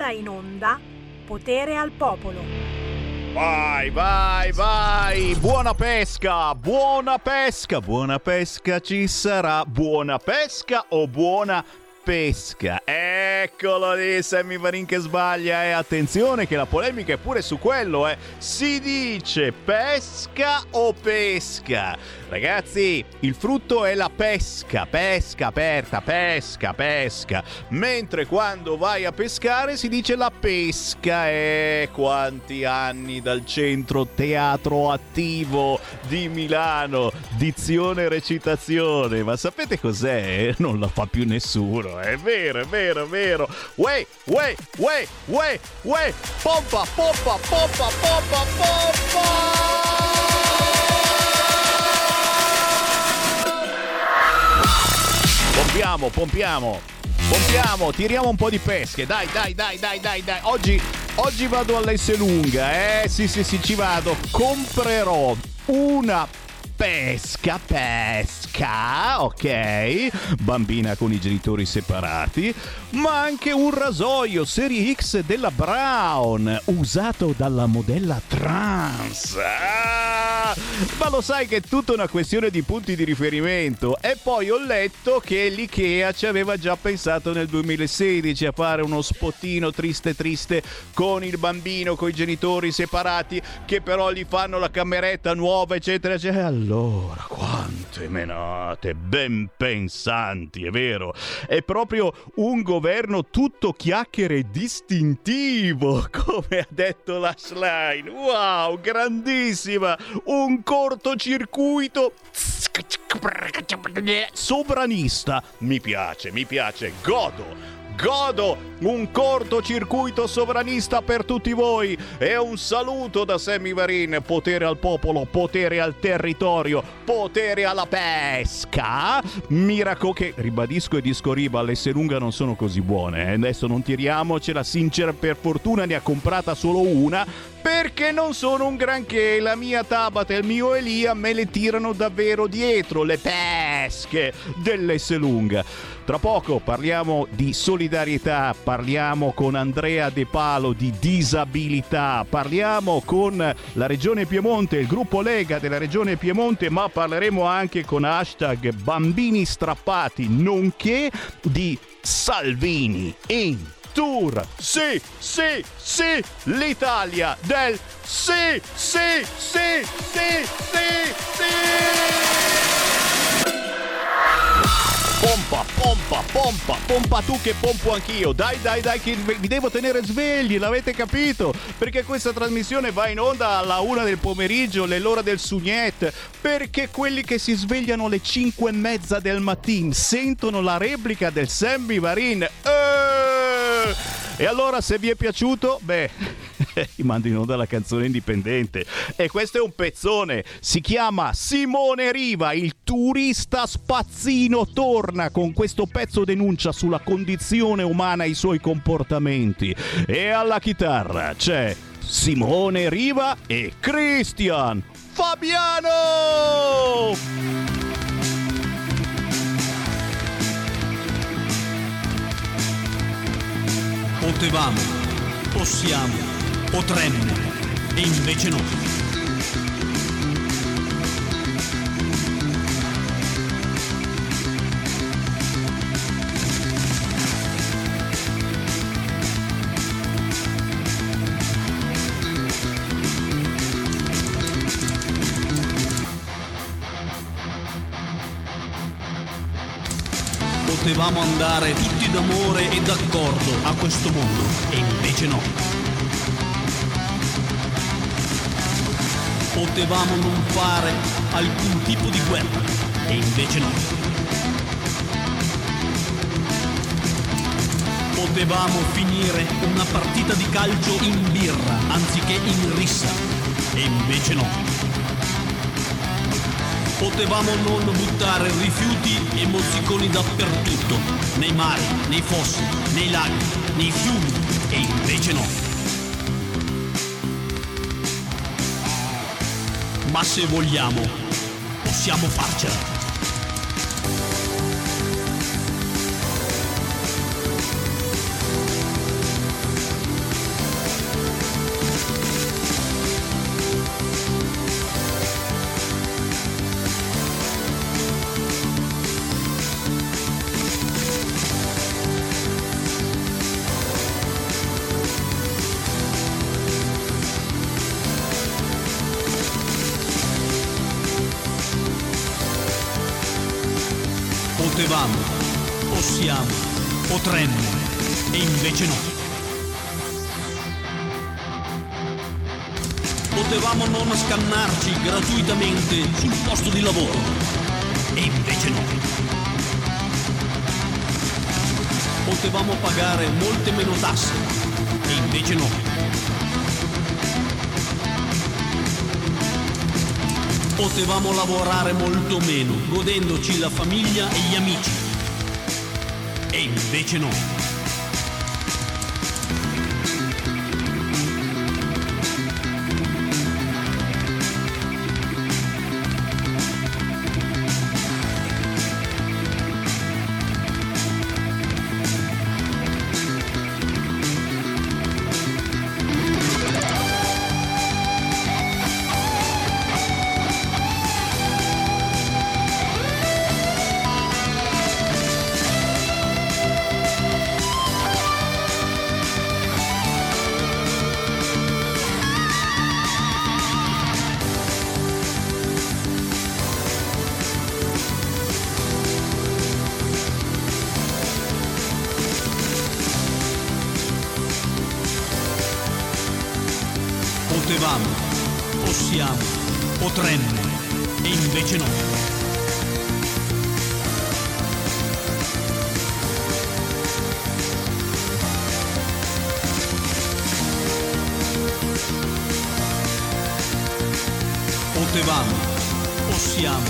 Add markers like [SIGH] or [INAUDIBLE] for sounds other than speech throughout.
ora in onda Potere al Popolo. Vai, vai, vai! Buona pesca, buona pesca, buona pesca ci sarà. Buona pesca o buona pesca? Eccolo lì, Sammy Varin che sbaglia. E eh. attenzione che la polemica è pure su quello, eh. Si dice pesca o pesca? Ragazzi, il frutto è la pesca, pesca aperta, pesca, pesca. Mentre quando vai a pescare si dice la pesca. E quanti anni dal centro teatro attivo di Milano, dizione e recitazione. Ma sapete cos'è? Non la fa più nessuno, è vero, è vero, è vero. Uè, uè, uè, uè, uè, pompa, pompa, pompa, pompa, pompa! Pompiamo, pompiamo. Pompiamo, tiriamo un po' di pesche. Dai, dai, dai, dai, dai, dai. Oggi, oggi vado all'Esselunga. Eh, sì, sì, sì, ci vado. Comprerò una pesca, pesca, ok, bambina con i genitori separati, ma anche un rasoio Serie X della Brown, usato dalla modella trans. Ah, ma lo sai che è tutta una questione di punti di riferimento. E poi ho letto che l'IKEA ci aveva già pensato nel 2016 a fare uno spottino triste triste con il bambino, con i genitori separati, che però gli fanno la cameretta nuova, eccetera, eccetera allora, quante menate, ben pensanti, è vero. È proprio un governo tutto chiacchiere distintivo, [LAUGHS] come ha detto la Schlein. Wow, grandissima! Un cortocircuito [TSK] sovranista. Mi piace, mi piace, godo godo un cortocircuito sovranista per tutti voi e un saluto da Sammy Varin, potere al popolo, potere al territorio, potere alla pesca. Miraco che, ribadisco e disco riba, le serunga non sono così buone, eh? adesso non tiriamocela, Sincer per fortuna ne ha comprata solo una, perché non sono un granché, la mia Tabata e il mio Elia me le tirano davvero dietro, le pesche dell'Esselunga. Tra poco parliamo di solidarietà, parliamo con Andrea De Palo di disabilità, parliamo con la Regione Piemonte, il gruppo Lega della Regione Piemonte, ma parleremo anche con hashtag bambini strappati, nonché di Salvini in tour. Sì, sì, sì, l'Italia del sì, sì, sì, sì, sì, sì. Pompa, pompa, pompa, pompa tu che pompo anch'io. Dai, dai, dai, che vi devo tenere svegli, l'avete capito? Perché questa trasmissione va in onda alla una del pomeriggio, l'ora del sugnet. Perché quelli che si svegliano alle cinque e mezza del mattino sentono la replica del Sammy Varin. Eh! E allora, se vi è piaciuto, beh [LAUGHS] gli mando in onda la canzone indipendente. E questo è un pezzone. Si chiama Simone Riva, il turista spazzino torna con questo pezzo denuncia sulla condizione umana e i suoi comportamenti. E alla chitarra c'è Simone Riva e Christian Fabiano! Potevamo, possiamo Potremmo, e invece no. Potevamo andare tutti d'amore e d'accordo a questo mondo, e invece no. potevamo non fare alcun tipo di guerra e invece no. Potevamo finire una partita di calcio in birra anziché in rissa e invece no. Potevamo non buttare rifiuti e mozziconi dappertutto, nei mari, nei fossi, nei laghi, nei fiumi e invece no. ma se vogliamo, possiamo farcela. No. Potevamo lavorare molto meno, godendoci la famiglia e gli amici. E invece no. potevamo, possiamo,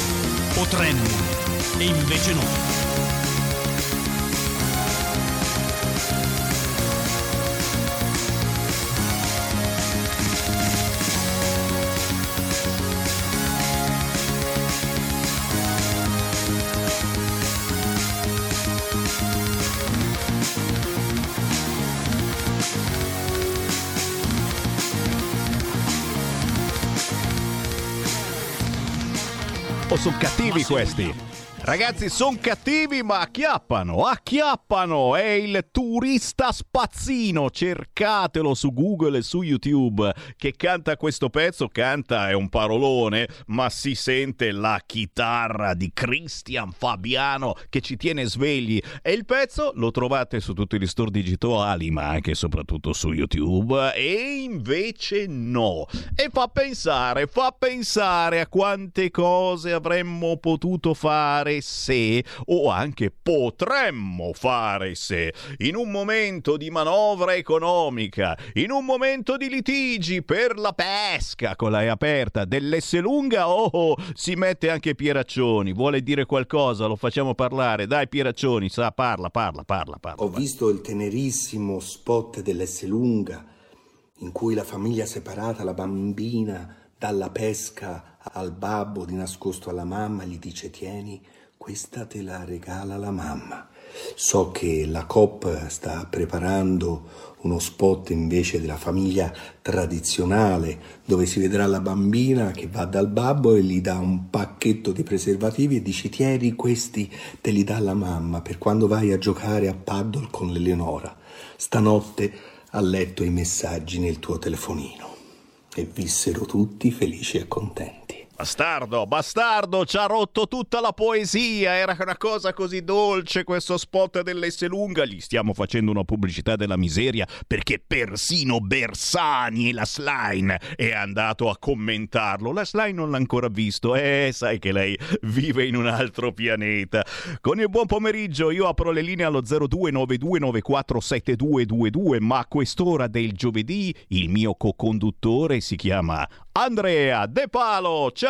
potremmo, e invece no. Sono cattivi questi. Ragazzi, sono cattivi ma acchiappano, acchiappano. È il turista spazzino. Cercatelo su Google e su YouTube che canta questo pezzo. Canta, è un parolone, ma si sente la chitarra di Cristian Fabiano che ci tiene svegli. E il pezzo lo trovate su tutti gli store digitali, ma anche e soprattutto su YouTube. E invece no. E fa pensare, fa pensare a quante cose avremmo potuto fare fare se o anche potremmo fare se. In un momento di manovra economica, in un momento di litigi per la pesca con la E aperta dell'Esselunga, oh, si mette anche Pieraccioni, vuole dire qualcosa, lo facciamo parlare, dai Pieraccioni, sa, parla, parla, parla, parla. Ho visto il tenerissimo spot dell'Esselunga in cui la famiglia separata, la bambina dalla pesca al babbo di nascosto alla mamma gli dice tieni questa te la regala la mamma. So che la COP sta preparando uno spot invece della famiglia tradizionale dove si vedrà la bambina che va dal babbo e gli dà un pacchetto di preservativi e dice tieni questi te li dà la mamma per quando vai a giocare a paddle con l'Eleonora. Stanotte ha letto i messaggi nel tuo telefonino e vissero tutti felici e contenti. Bastardo, bastardo, ci ha rotto tutta la poesia. Era una cosa così dolce questo spot dell'S lunga. Gli stiamo facendo una pubblicità della miseria perché persino Bersani e la Slime è andato a commentarlo. La Slime non l'ha ancora visto. Eh, sai che lei vive in un altro pianeta. Con il buon pomeriggio io apro le linee allo 0292947222, ma a quest'ora del giovedì il mio co-conduttore si chiama Andrea De Palo. Ciao!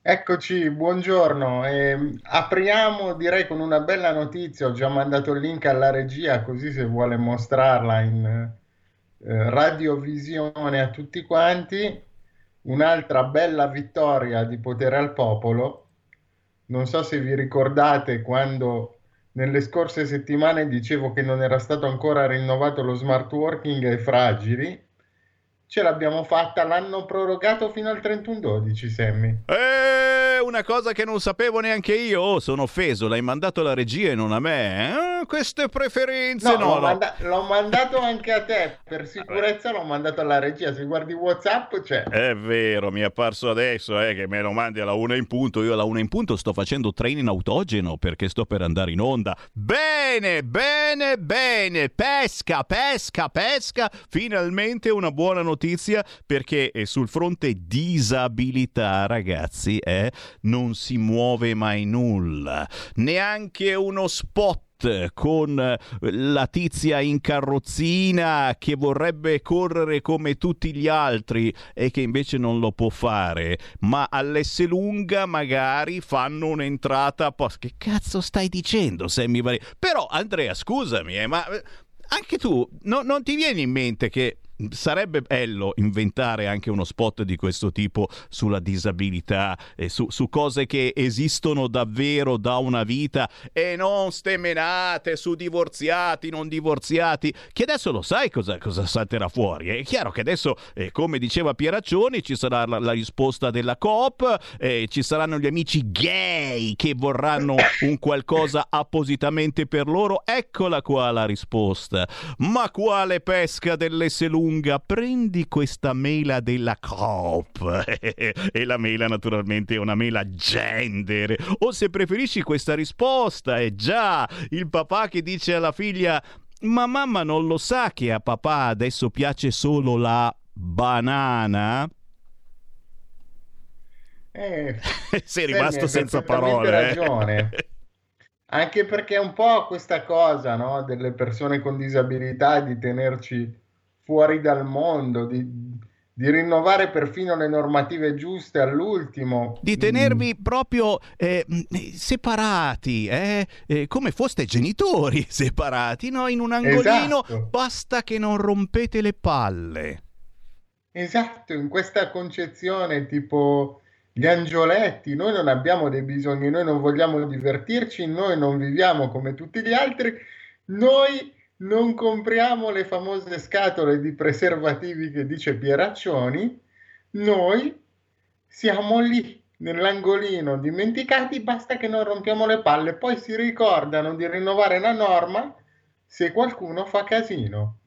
Eccoci, buongiorno. Eh, apriamo direi con una bella notizia. Ho già mandato il link alla regia così se vuole mostrarla in eh, radiovisione a tutti quanti. Un'altra bella vittoria di potere al popolo. Non so se vi ricordate quando nelle scorse settimane dicevo che non era stato ancora rinnovato lo smart working ai fragili ce l'abbiamo fatta, l'hanno prorogato fino al 31-12, Sammy. Eh, una cosa che non sapevo neanche io. Oh, sono offeso, l'hai mandato alla regia e non a me. Eh? Queste preferenze no. no, l'ho, manda- l'ho mandato anche a te. Per sicurezza l'ho mandato alla regia. Se guardi WhatsApp c'è. È vero, mi è apparso adesso eh, che me lo mandi alla una in punto. Io alla una in punto sto facendo training autogeno perché sto per andare in onda. Bene, bene, bene. Pesca, pesca, pesca. Finalmente una buona notizia perché eh, sul fronte disabilità, ragazzi, eh, non si muove mai nulla. Neanche uno spot con la tizia in carrozzina che vorrebbe correre come tutti gli altri e che invece non lo può fare, ma all'Esselunga magari fanno un'entrata post. Che cazzo stai dicendo, Sammy Vari? Però Andrea, scusami, eh, ma anche tu no, non ti viene in mente che sarebbe bello inventare anche uno spot di questo tipo sulla disabilità e su, su, cose che esistono davvero da una vita e non stemenate su divorziati, non divorziati, che adesso lo sai cosa, cosa salterà fuori. È chiaro che adesso, eh, come diceva Pieraccioni, ci sarà la, la risposta della Coop, eh, ci saranno gli amici gay che vorranno un qualcosa appositamente per loro. Eccola qua la risposta. Ma quale pesca dell'esse lunga? Prendi questa mela della Coop. [LAUGHS] e la mela naturalmente è una mela gender. O se preferisci questa risposta è già il papà che dice alla figlia ma mamma non lo sa che a papà adesso piace solo la banana? Eh, [LAUGHS] Sei rimasto senza parole. Hai ragione. Eh? Anche perché è un po' questa cosa no, delle persone con disabilità di tenerci fuori dal mondo, di, di rinnovare perfino le normative giuste all'ultimo. Di tenervi mm. proprio eh, separati, eh? Eh, come foste genitori [LAUGHS] separati, no? in un angolino, esatto. basta che non rompete le palle. Esatto, in questa concezione tipo gli angioletti, noi non abbiamo dei bisogni, noi non vogliamo divertirci, noi non viviamo come tutti gli altri, noi non compriamo le famose scatole di preservativi che dice Pieraccioni, noi siamo lì nell'angolino dimenticati, basta che non rompiamo le palle, poi si ricordano di rinnovare la norma se qualcuno fa casino.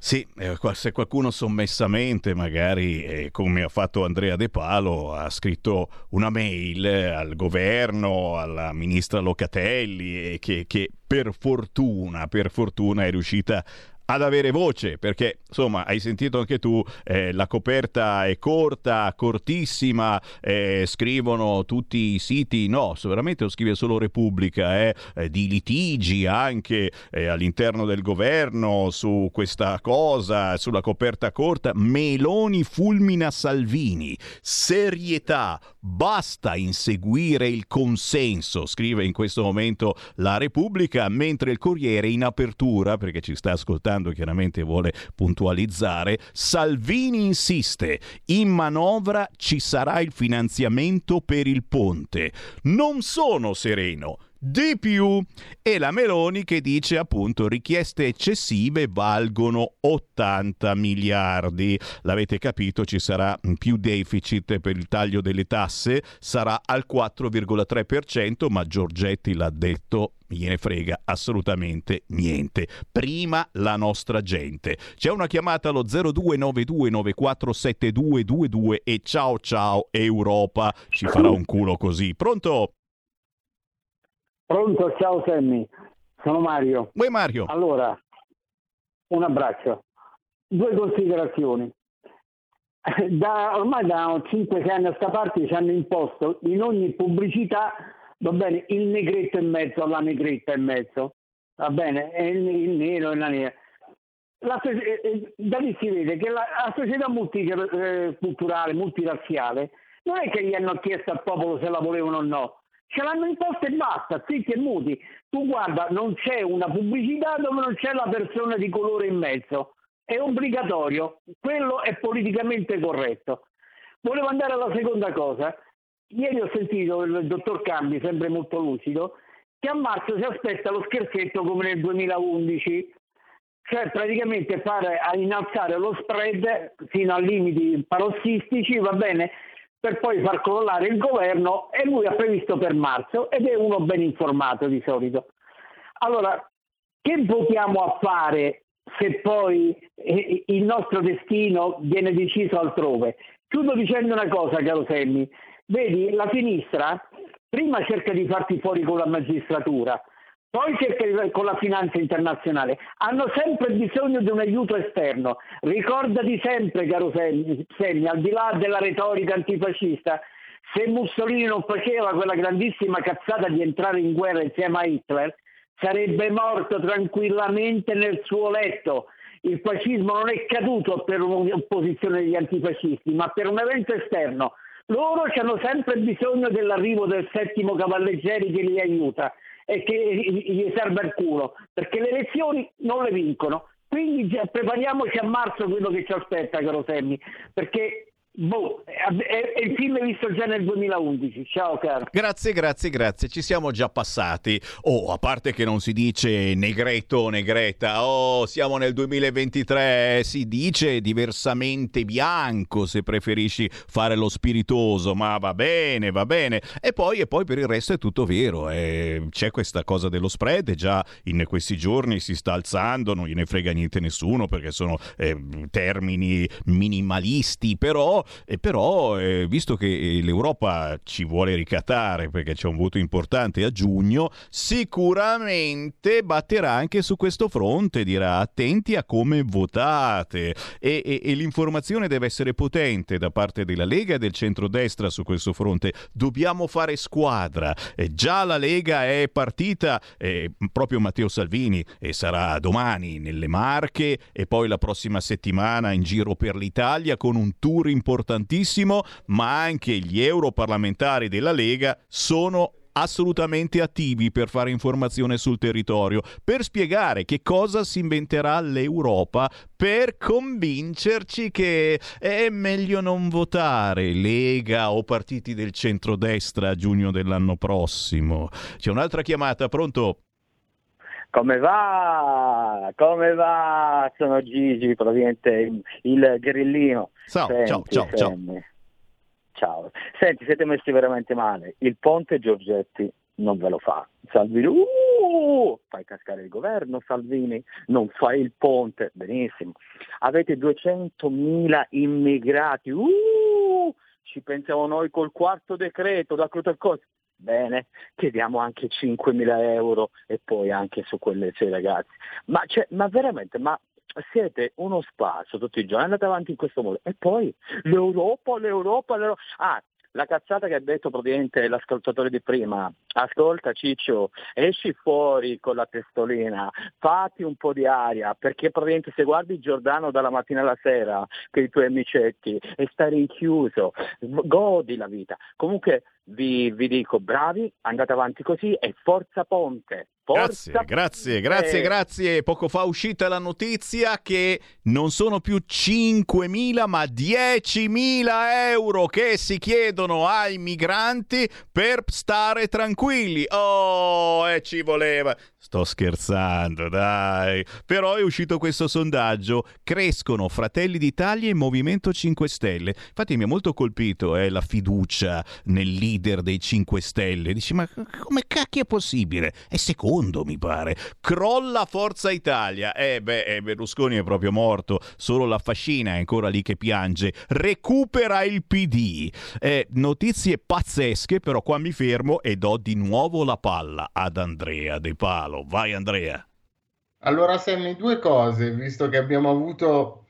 Sì, eh, se qualcuno sommessamente, magari eh, come ha fatto Andrea De Palo, ha scritto una mail al governo, alla ministra Locatelli, e che, che per fortuna, per fortuna è riuscita ad avere voce, perché insomma hai sentito anche tu, eh, la coperta è corta, cortissima, eh, scrivono tutti i siti, no, sicuramente lo scrive solo Repubblica, eh, eh di litigi anche eh, all'interno del governo su questa cosa, sulla coperta corta, Meloni fulmina Salvini, serietà, basta inseguire il consenso, scrive in questo momento la Repubblica, mentre il Corriere in apertura, perché ci sta ascoltando, chiaramente vuole puntualizzare, Salvini insiste, in manovra ci sarà il finanziamento per il ponte. Non sono sereno di più e la Meloni che dice appunto richieste eccessive valgono 80 miliardi l'avete capito ci sarà più deficit per il taglio delle tasse sarà al 4,3% ma Giorgetti l'ha detto gliene frega assolutamente niente. Prima la nostra gente. C'è una chiamata allo 0292947222 e ciao ciao Europa. Ci farà un culo così. Pronto? Pronto, ciao Sammy. Sono Mario. Uè Mario. Allora, un abbraccio. Due considerazioni. Da, ormai da 5-6 anni a sta parte ci hanno imposto in ogni pubblicità va bene, il negretto in mezzo alla negretta in mezzo, va bene, e il, il nero e la nera. La, eh, da lì si vede che la, la società multiculturale, multirazziale, non è che gli hanno chiesto al popolo se la volevano o no, ce l'hanno imposta e basta, zitti e muti. Tu guarda, non c'è una pubblicità dove non c'è la persona di colore in mezzo, è obbligatorio, quello è politicamente corretto. Volevo andare alla seconda cosa. Ieri ho sentito il dottor Cambi, sempre molto lucido, che a marzo si aspetta lo scherzetto come nel 2011, cioè praticamente fare a innalzare lo spread fino a limiti parossistici, va bene, per poi far crollare il governo e lui ha previsto per marzo ed è uno ben informato di solito. Allora, che votiamo a fare se poi eh, il nostro destino viene deciso altrove? Chiudo dicendo una cosa, caro Semmi. Vedi, la sinistra prima cerca di farti fuori con la magistratura, poi cerca con la finanza internazionale. Hanno sempre bisogno di un aiuto esterno. Ricordati sempre, caro Semmi, al di là della retorica antifascista, se Mussolini non faceva quella grandissima cazzata di entrare in guerra insieme a Hitler, sarebbe morto tranquillamente nel suo letto. Il fascismo non è caduto per un'opposizione degli antifascisti, ma per un evento esterno. Loro hanno sempre bisogno dell'arrivo del settimo cavalleggeri che li aiuta e che gli serve il culo, perché le elezioni non le vincono. Quindi prepariamoci a marzo quello che ci aspetta, caro Semmi, perché Boh, è, il film visto già nel 2011. Ciao caro. Grazie, grazie, grazie. Ci siamo già passati. Oh, a parte che non si dice negretto, negreta. Oh, siamo nel 2023. Si dice diversamente bianco se preferisci fare lo spiritoso. Ma va bene, va bene. E poi, e poi per il resto è tutto vero. Eh, c'è questa cosa dello spread. Già in questi giorni si sta alzando. Non gliene frega niente nessuno perché sono eh, termini minimalisti. Però e però, eh, visto che eh, l'Europa ci vuole ricattare perché c'è un voto importante a giugno, sicuramente batterà anche su questo fronte, dirà attenti a come votate e, e, e l'informazione deve essere potente da parte della Lega e del centrodestra su questo fronte. Dobbiamo fare squadra. Eh, già la Lega è partita, eh, proprio Matteo Salvini, e sarà domani nelle Marche e poi la prossima settimana in giro per l'Italia con un tour importante importantissimo, ma anche gli europarlamentari della Lega sono assolutamente attivi per fare informazione sul territorio, per spiegare che cosa si inventerà l'Europa per convincerci che è meglio non votare Lega o partiti del centrodestra a giugno dell'anno prossimo. C'è un'altra chiamata, pronto? Come va? Come va? Sono Gigi, probabilmente il grillino. Ciao, Senti, ciao, ciao, ciao. Ciao. Senti, siete messi veramente male. Il ponte Giorgetti non ve lo fa. Salvini, uh, fai cascare il governo, Salvini, non fai il ponte, benissimo. Avete 200.000 immigrati, uh, ci pensiamo noi col quarto decreto, da cosa. Bene, chiediamo anche 5.000 euro e poi anche su quelle sei ragazzi. Ma, cioè, ma veramente, ma siete uno spazio tutti i giorni, andate avanti in questo modo. E poi l'Europa, l'Europa, l'Europa. Ah, la cazzata che ha detto praticamente l'ascoltatore di prima, ascolta Ciccio, esci fuori con la testolina, fatti un po' di aria, perché praticamente se guardi Giordano dalla mattina alla sera per i tuoi amicetti e stai rinchiuso, godi la vita. Comunque vi, vi dico bravi, andate avanti così e forza Ponte. Forza grazie, grazie, grazie, grazie. Poco fa è uscita la notizia che non sono più 5.000 ma 10.000 euro che si chiedono ai migranti per stare tranquilli. Oh, e ci voleva. Sto scherzando, dai. Però è uscito questo sondaggio. Crescono Fratelli d'Italia e Movimento 5 Stelle. Infatti mi ha molto colpito eh, la fiducia nel leader dei 5 Stelle. Dici, ma come cacchio è possibile? È secondo, mi pare. Crolla Forza Italia. Eh beh, eh, Berlusconi è proprio morto. Solo la fascina è ancora lì che piange. Recupera il PD. Eh, notizie pazzesche, però qua mi fermo e do di nuovo la palla ad Andrea De Palo. Vai Andrea. Allora Sammy, due cose, visto che abbiamo avuto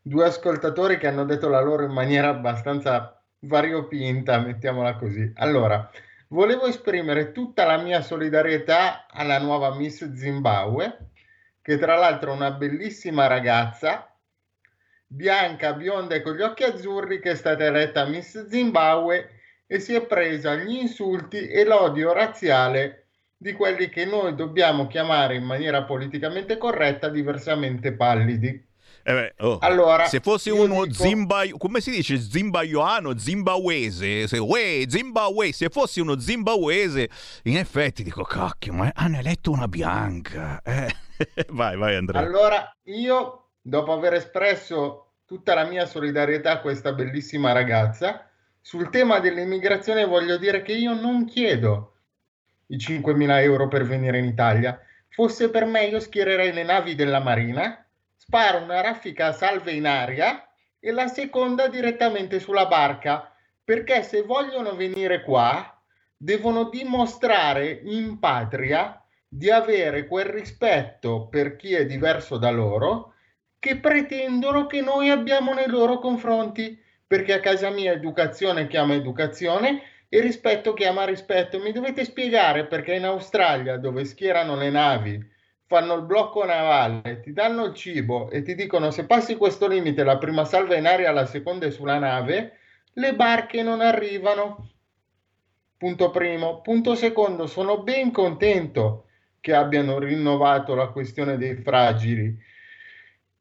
due ascoltatori che hanno detto la loro in maniera abbastanza variopinta, mettiamola così. Allora, volevo esprimere tutta la mia solidarietà alla nuova Miss Zimbabwe, che tra l'altro è una bellissima ragazza, bianca, bionda e con gli occhi azzurri, che è stata eletta Miss Zimbabwe e si è presa gli insulti e l'odio razziale di quelli che noi dobbiamo chiamare in maniera politicamente corretta diversamente pallidi. Eh beh, oh. allora, se fossi uno dico... Zimba, come si dice zimbaioano, zimbabwese, se, uè, zimbabwe, se fossi uno zimbabwese, in effetti dico cacchio, ma hanno eletto una bianca. Eh. [LAUGHS] vai, vai Andrea. Allora, io dopo aver espresso tutta la mia solidarietà a questa bellissima ragazza, sul tema dell'immigrazione voglio dire che io non chiedo i 5.000 euro per venire in Italia. Fosse per me io schiererei le navi della Marina, sparo una raffica a salve in aria e la seconda direttamente sulla barca, perché se vogliono venire qua devono dimostrare in patria di avere quel rispetto per chi è diverso da loro che pretendono che noi abbiamo nei loro confronti perché a casa mia educazione chiama educazione e rispetto chiama rispetto. Mi dovete spiegare perché in Australia, dove schierano le navi, fanno il blocco navale, ti danno il cibo e ti dicono se passi questo limite, la prima salva in aria, la seconda è sulla nave, le barche non arrivano. Punto primo. Punto secondo, sono ben contento che abbiano rinnovato la questione dei fragili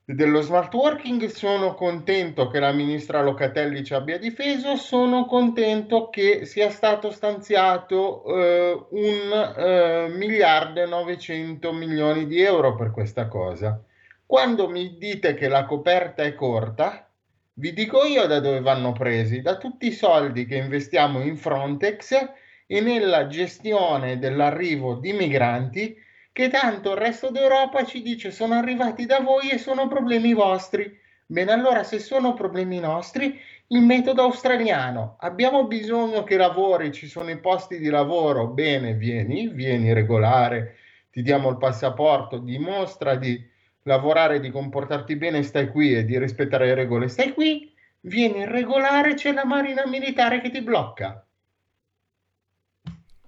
dello smart working sono contento che la ministra Locatelli ci abbia difeso, sono contento che sia stato stanziato eh, un eh, miliardo e 900 milioni di euro per questa cosa. Quando mi dite che la coperta è corta, vi dico io da dove vanno presi, da tutti i soldi che investiamo in Frontex e nella gestione dell'arrivo di migranti che tanto il resto d'Europa ci dice sono arrivati da voi e sono problemi vostri. Bene, allora se sono problemi nostri, il metodo australiano, abbiamo bisogno che lavori, ci sono i posti di lavoro, bene, vieni, vieni regolare, ti diamo il passaporto, dimostra di lavorare, di comportarti bene, stai qui e di rispettare le regole, stai qui, vieni irregolare, c'è la marina militare che ti blocca.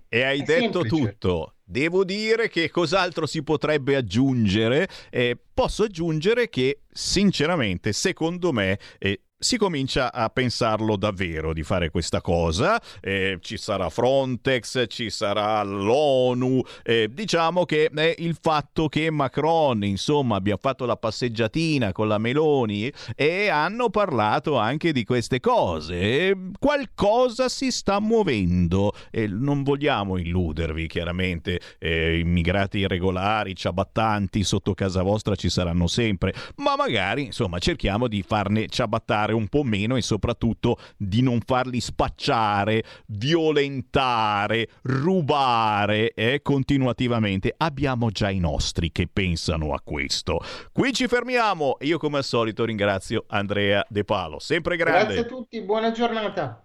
E hai È detto semplice. tutto. Devo dire che cos'altro si potrebbe aggiungere? Eh, posso aggiungere che, sinceramente, secondo me, eh, si comincia a pensarlo davvero di fare questa cosa. Eh, ci sarà Frontex, ci sarà l'ONU. Eh, diciamo che è il fatto che Macron, insomma, abbia fatto la passeggiatina con la Meloni e hanno parlato anche di queste cose. Qualcosa si sta muovendo. E non vogliamo illudervi, chiaramente. Immigrati irregolari, ciabattanti sotto casa vostra ci saranno sempre, ma magari, insomma, cerchiamo di farne ciabattare un po' meno e soprattutto di non farli spacciare, violentare, rubare eh, continuativamente. Abbiamo già i nostri che pensano a questo. Qui ci fermiamo. Io come al solito ringrazio Andrea De Palo. Sempre grande. Grazie a tutti, buona giornata.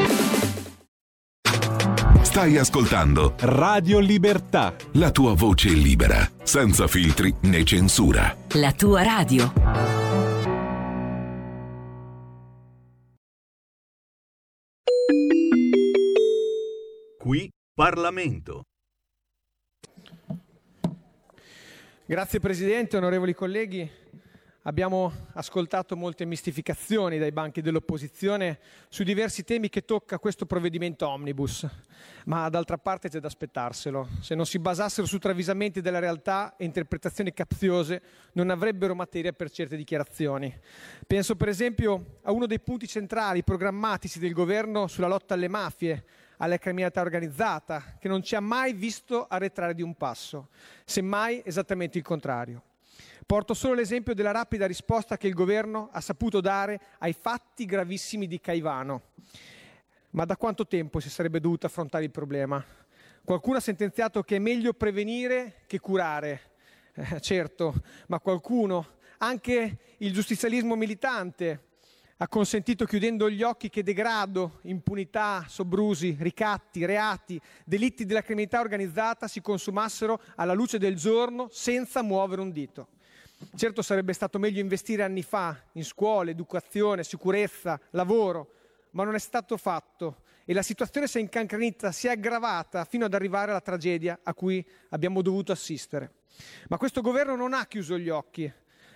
Stai ascoltando Radio Libertà. La tua voce libera, senza filtri né censura. La tua radio. Qui Parlamento. Grazie Presidente, onorevoli colleghi. Abbiamo ascoltato molte mistificazioni dai banchi dell'opposizione su diversi temi che tocca questo provvedimento omnibus, ma d'altra parte c'è da aspettarselo. Se non si basassero su travisamenti della realtà e interpretazioni capziose, non avrebbero materia per certe dichiarazioni. Penso per esempio a uno dei punti centrali programmatici del governo sulla lotta alle mafie, alla criminalità organizzata, che non ci ha mai visto arretrare di un passo, semmai esattamente il contrario. Porto solo l'esempio della rapida risposta che il governo ha saputo dare ai fatti gravissimi di Caivano. Ma da quanto tempo si sarebbe dovuto affrontare il problema? Qualcuno ha sentenziato che è meglio prevenire che curare. Eh, certo, ma qualcuno, anche il giustizialismo militante, ha consentito chiudendo gli occhi che degrado, impunità, sobrusi, ricatti, reati, delitti della criminalità organizzata si consumassero alla luce del giorno senza muovere un dito. Certo sarebbe stato meglio investire anni fa in scuole, educazione, sicurezza, lavoro, ma non è stato fatto e la situazione si è incancrenita, si è aggravata fino ad arrivare alla tragedia a cui abbiamo dovuto assistere. Ma questo governo non ha chiuso gli occhi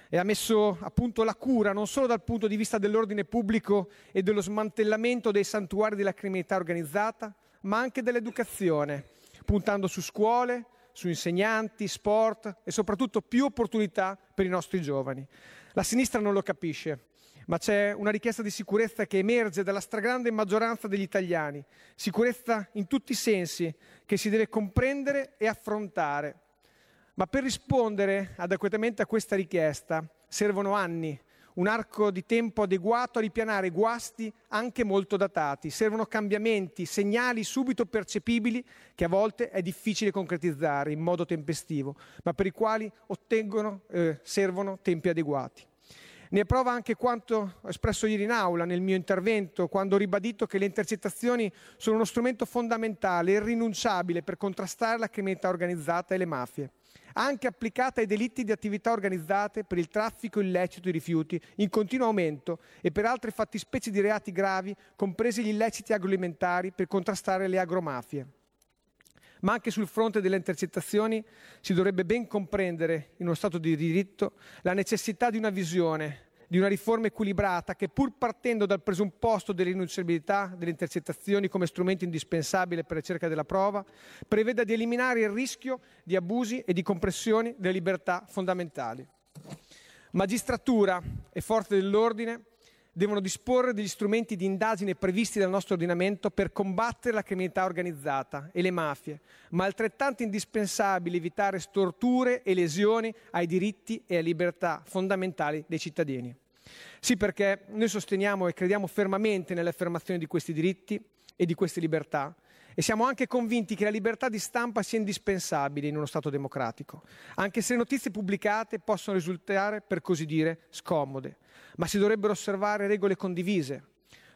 e ha messo a punto la cura non solo dal punto di vista dell'ordine pubblico e dello smantellamento dei santuari della criminalità organizzata, ma anche dell'educazione, puntando su scuole, su insegnanti, sport e soprattutto più opportunità per i nostri giovani. La sinistra non lo capisce, ma c'è una richiesta di sicurezza che emerge dalla stragrande maggioranza degli italiani, sicurezza in tutti i sensi che si deve comprendere e affrontare. Ma per rispondere adeguatamente a questa richiesta servono anni, un arco di tempo adeguato a ripianare guasti anche molto datati. Servono cambiamenti, segnali subito percepibili che a volte è difficile concretizzare in modo tempestivo, ma per i quali eh, servono tempi adeguati. Ne è prova anche quanto espresso ieri in aula nel mio intervento, quando ho ribadito che le intercettazioni sono uno strumento fondamentale, irrinunciabile per contrastare la criminalità organizzata e le mafie anche applicata ai delitti di attività organizzate per il traffico illecito di rifiuti in continuo aumento e per altre fattispecie di reati gravi, compresi gli illeciti agroalimentari per contrastare le agromafie. Ma anche sul fronte delle intercettazioni si dovrebbe ben comprendere, in uno Stato di diritto, la necessità di una visione di una riforma equilibrata che pur partendo dal presupposto dell'inusabilità delle intercettazioni come strumento indispensabile per la ricerca della prova, preveda di eliminare il rischio di abusi e di compressioni delle libertà fondamentali. Magistratura e forze dell'ordine devono disporre degli strumenti di indagine previsti dal nostro ordinamento per combattere la criminalità organizzata e le mafie, ma altrettanto indispensabile evitare storture e lesioni ai diritti e alle libertà fondamentali dei cittadini. Sì, perché noi sosteniamo e crediamo fermamente nell'affermazione di questi diritti e di queste libertà e siamo anche convinti che la libertà di stampa sia indispensabile in uno Stato democratico, anche se le notizie pubblicate possono risultare, per così dire, scomode ma si dovrebbero osservare regole condivise.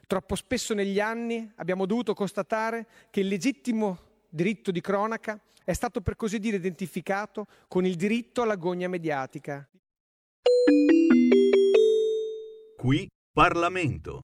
Troppo spesso negli anni abbiamo dovuto constatare che il legittimo diritto di cronaca è stato per così dire identificato con il diritto alla gogna mediatica. Qui Parlamento.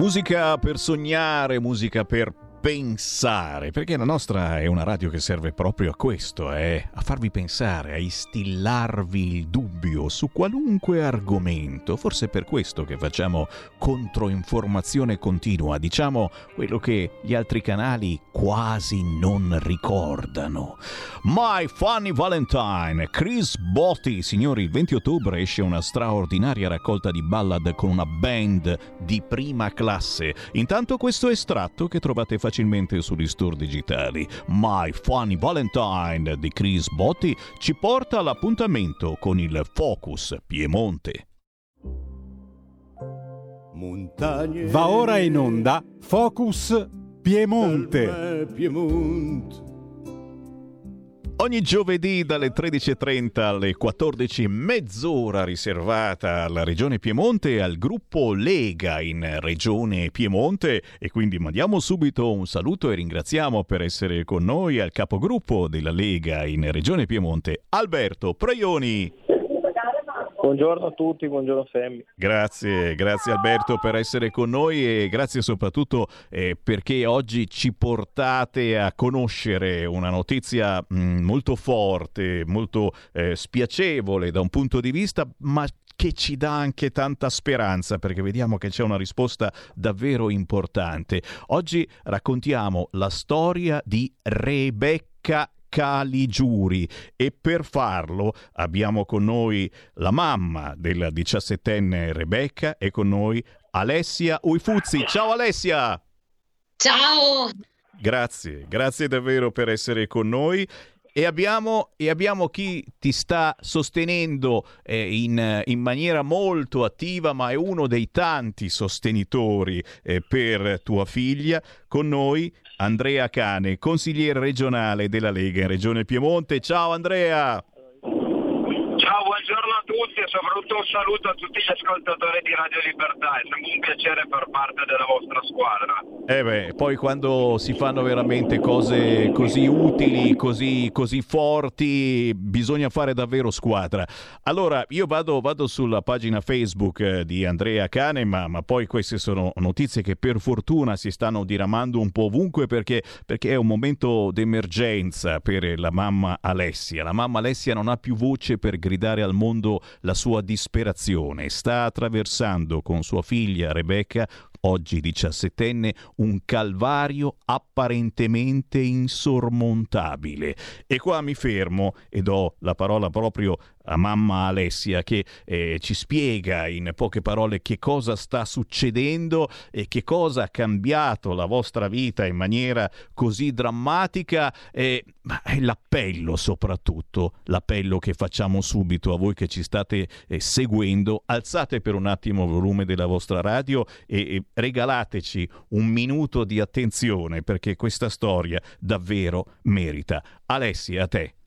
Musica per sognare, musica per pensare, perché la nostra è una radio che serve proprio a questo, eh? a farvi pensare, a instillarvi il dubbio su qualunque argomento. Forse è per questo che facciamo controinformazione continua, diciamo quello che gli altri canali quasi non ricordano. My Funny Valentine, Chris Botti, signori, il 20 ottobre esce una straordinaria raccolta di ballad con una band di prima classe. Intanto questo estratto che trovate facilmente sugli store digitali, My Funny Valentine di Chris Botti, ci porta all'appuntamento con il Focus Piemonte. Montagne Va ora in onda Focus Piemonte. Piemonte. Ogni giovedì dalle 13.30 alle 14, mezz'ora riservata alla Regione Piemonte e al gruppo Lega in Regione Piemonte e quindi mandiamo subito un saluto e ringraziamo per essere con noi al capogruppo della Lega in Regione Piemonte, Alberto Preioni. Buongiorno a tutti, buongiorno Sammy. Grazie, grazie Alberto per essere con noi e grazie soprattutto eh, perché oggi ci portate a conoscere una notizia mh, mm, molto forte, molto eh, spiacevole da un punto di vista, ma che ci dà anche tanta speranza perché vediamo che c'è una risposta davvero importante. Oggi raccontiamo la storia di Rebecca Caligiuri e per farlo abbiamo con noi la mamma della diciassettenne Rebecca e con noi Alessia Uifuzzi. Ciao Alessia! Ciao! Grazie, grazie davvero per essere con noi. E abbiamo, e abbiamo, chi ti sta sostenendo eh, in, in, maniera molto attiva, ma è uno dei tanti sostenitori eh, per tua figlia. Con noi Andrea Cane, consigliere regionale della Lega in Regione Piemonte. Ciao Andrea! Tutti e soprattutto un saluto a tutti gli ascoltatori di Radio Libertà. È sempre un piacere far parte della vostra squadra. Eh beh, poi quando si fanno veramente cose così utili, così, così forti, bisogna fare davvero squadra. Allora, io vado, vado sulla pagina Facebook eh, di Andrea Cane, ma, ma, poi queste sono notizie che per fortuna si stanno diramando un po' ovunque perché, perché è un momento d'emergenza per la mamma Alessia. La mamma Alessia non ha più voce per gridare al mondo la sua disperazione. Sta attraversando con sua figlia Rebecca oggi diciassettenne, un calvario apparentemente insormontabile. E qua mi fermo e do la parola proprio mamma Alessia che eh, ci spiega in poche parole che cosa sta succedendo e che cosa ha cambiato la vostra vita in maniera così drammatica e l'appello soprattutto, l'appello che facciamo subito a voi che ci state eh, seguendo, alzate per un attimo il volume della vostra radio e, e regalateci un minuto di attenzione perché questa storia davvero merita. Alessia, a te.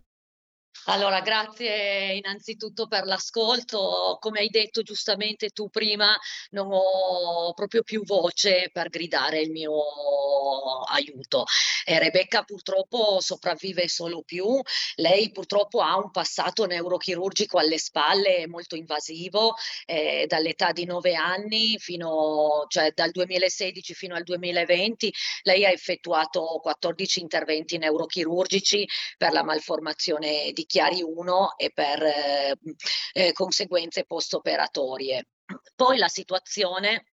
Allora, grazie innanzitutto per l'ascolto. Come hai detto giustamente tu prima, non ho proprio più voce per gridare il mio aiuto. E Rebecca purtroppo sopravvive solo più. Lei purtroppo ha un passato neurochirurgico alle spalle molto invasivo. Eh, dall'età di 9 anni fino, cioè dal 2016 fino al 2020, lei ha effettuato 14 interventi neurochirurgici per la malformazione di Chiari 1 e per eh, eh, conseguenze post-operatorie. Poi la situazione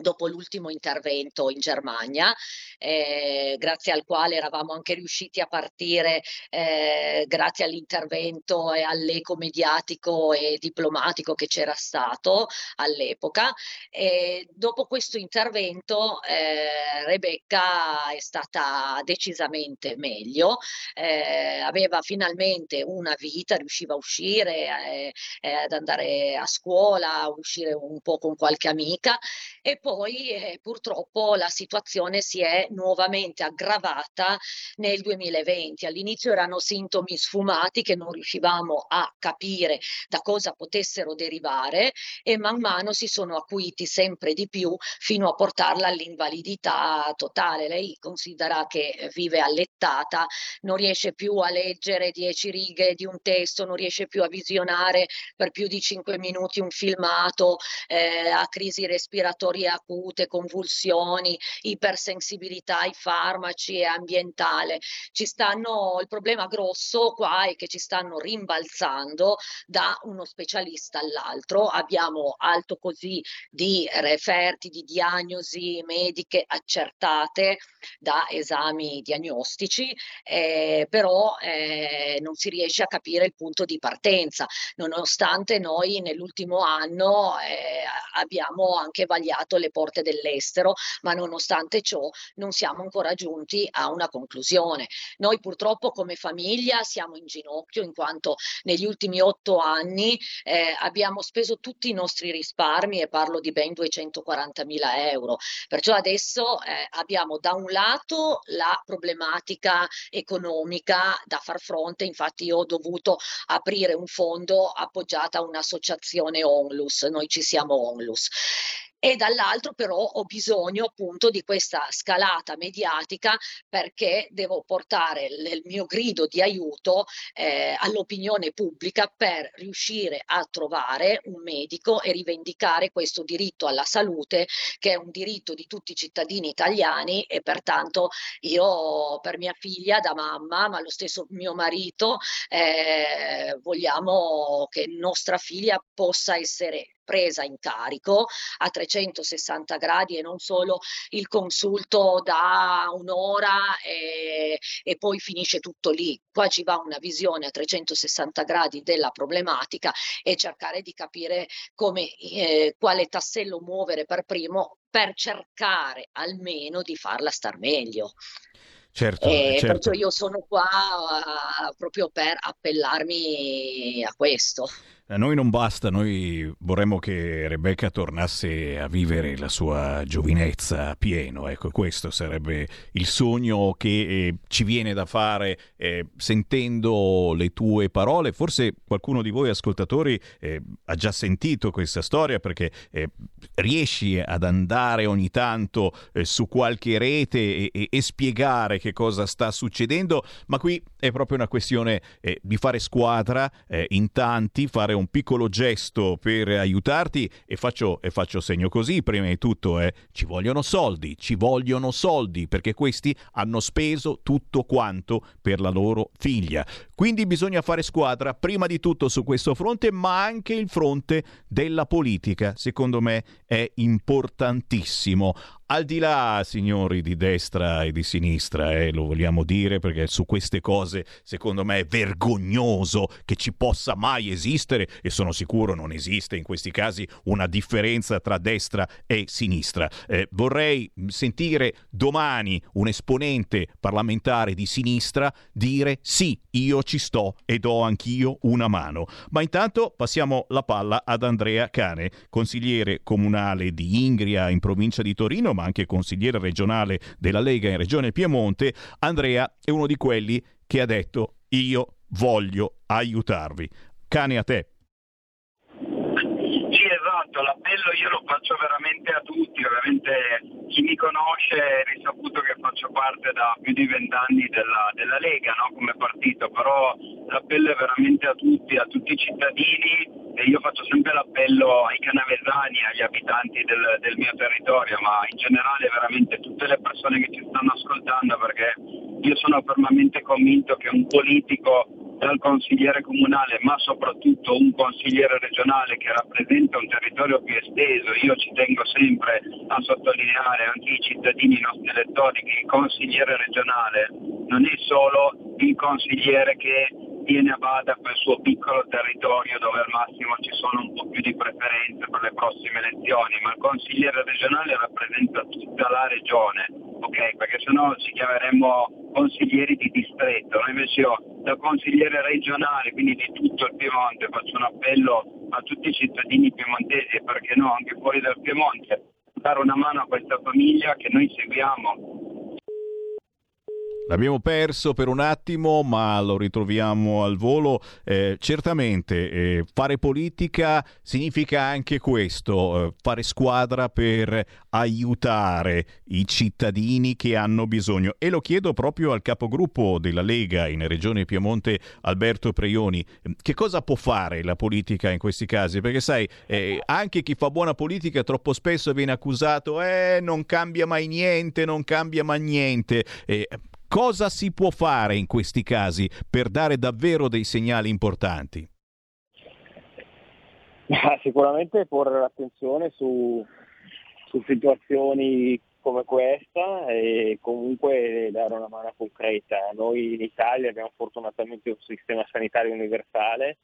dopo l'ultimo intervento in Germania, eh, grazie al quale eravamo anche riusciti a partire eh, grazie all'intervento e all'eco mediatico e diplomatico che c'era stato all'epoca. E dopo questo intervento eh, Rebecca è stata decisamente meglio, eh, aveva finalmente una vita, riusciva a uscire, eh, eh, ad andare a scuola, a uscire un po' con qualche amica e poi eh, purtroppo la situazione si è nuovamente aggravata nel 2020. All'inizio erano sintomi sfumati che non riuscivamo a capire da cosa potessero derivare e man mano si sono acuiti sempre di più fino a portarla all'invalidità totale. Lei considera che vive allettata, non riesce più a leggere dieci righe di un testo, non riesce più a visionare per più di cinque minuti un filmato, eh, ha crisi respiratorie acute, convulsioni, ipersensibilità ai farmaci e ambientale. Ci stanno, il problema grosso qua è che ci stanno rimbalzando da uno specialista all'altro. Abbiamo alto così di referti, di diagnosi mediche accertate da esami diagnostici, eh, però eh, non si riesce a capire il punto di partenza, nonostante noi nell'ultimo anno eh, abbiamo anche vagliato le porte dell'estero, ma nonostante ciò non siamo ancora giunti a una conclusione. Noi purtroppo come famiglia siamo in ginocchio in quanto negli ultimi otto anni eh, abbiamo speso tutti i nostri risparmi e parlo di ben 240 mila euro. Perciò adesso eh, abbiamo da un lato la problematica economica da far fronte, infatti io ho dovuto aprire un fondo appoggiato a un'associazione ONLUS, noi ci siamo ONLUS e dall'altro però ho bisogno appunto di questa scalata mediatica perché devo portare il mio grido di aiuto eh, all'opinione pubblica per riuscire a trovare un medico e rivendicare questo diritto alla salute che è un diritto di tutti i cittadini italiani e pertanto io per mia figlia da mamma ma lo stesso mio marito eh, vogliamo che nostra figlia possa essere presa in carico a 360 gradi e non solo il consulto da un'ora e, e poi finisce tutto lì. Qua ci va una visione a 360 gradi della problematica e cercare di capire come, eh, quale tassello muovere per primo per cercare almeno di farla star meglio. Certo, e certo. perciò io sono qua uh, proprio per appellarmi a questo. A noi non basta, noi vorremmo che Rebecca tornasse a vivere la sua giovinezza a pieno, ecco questo sarebbe il sogno che eh, ci viene da fare eh, sentendo le tue parole, forse qualcuno di voi ascoltatori eh, ha già sentito questa storia perché eh, riesci ad andare ogni tanto eh, su qualche rete e, e, e, spiegare che cosa sta succedendo, ma qui è proprio una questione eh, di fare squadra in tanti, fare un piccolo gesto per aiutarti e faccio, e faccio segno così, prima di tutto, eh, ci vogliono soldi, ci vogliono soldi perché questi hanno speso tutto quanto per la loro figlia. Quindi bisogna fare squadra prima di tutto su questo fronte, ma anche il fronte della politica, secondo me è importantissimo. Al di là, signori di destra e di sinistra, eh, lo vogliamo dire perché su queste cose secondo me è vergognoso che ci possa mai esistere e sono sicuro non esiste in questi casi una differenza tra destra e sinistra. Eh, vorrei sentire domani un esponente parlamentare di sinistra dire sì, io ci sto e do anch'io una mano. Ma intanto passiamo la palla ad Andrea Cane, consigliere comunale di Ingria in provincia di Torino ma anche consigliere regionale della Lega in Regione Piemonte, Andrea è uno di quelli che ha detto io voglio aiutarvi. Cane a te. Esatto, l'appello io lo faccio veramente a tutti, ovviamente chi mi conosce è risaputo che faccio parte da più di vent'anni della, della, Lega no? come partito, però l'appello è veramente a tutti, a tutti i cittadini e io faccio sempre l'appello ai canavesani, agli abitanti del, del mio territorio, ma in generale veramente tutte le persone che ci stanno ascoltando perché io sono fermamente convinto che un politico dal consigliere comunale ma soprattutto un consigliere regionale che rappresenta un territorio più esteso, io ci tengo sempre a sottolineare anche i cittadini, i nostri elettori, che il consigliere regionale non è solo il consigliere che tiene a bada quel suo piccolo territorio dove al massimo ci sono un po' più di preferenze per le prossime elezioni, ma il consigliere regionale rappresenta tutta la regione, ok? Perché sennò ci chiameremmo consiglieri di distretto, noi invece io da consigliere regionale, quindi di tutto il Piemonte, faccio un appello a tutti i cittadini piemontesi e perché no anche fuori dal Piemonte, dare una mano a questa famiglia che noi seguiamo L'abbiamo perso per un attimo, ma lo ritroviamo al volo. Eh, certamente eh, fare politica significa anche questo, eh, fare squadra per aiutare i cittadini che hanno bisogno. E lo chiedo proprio al capogruppo della Lega in Regione Piemonte, Alberto Preioni. Che cosa può fare la politica in questi casi? Perché sai, eh, anche chi fa buona politica troppo spesso viene accusato, eh, non cambia mai niente, non cambia mai niente. Cosa si può fare in questi casi per dare davvero dei segnali importanti? Sicuramente porre l'attenzione su, su situazioni come questa e comunque dare una mano concreta. Noi in Italia abbiamo fortunatamente un sistema sanitario universale,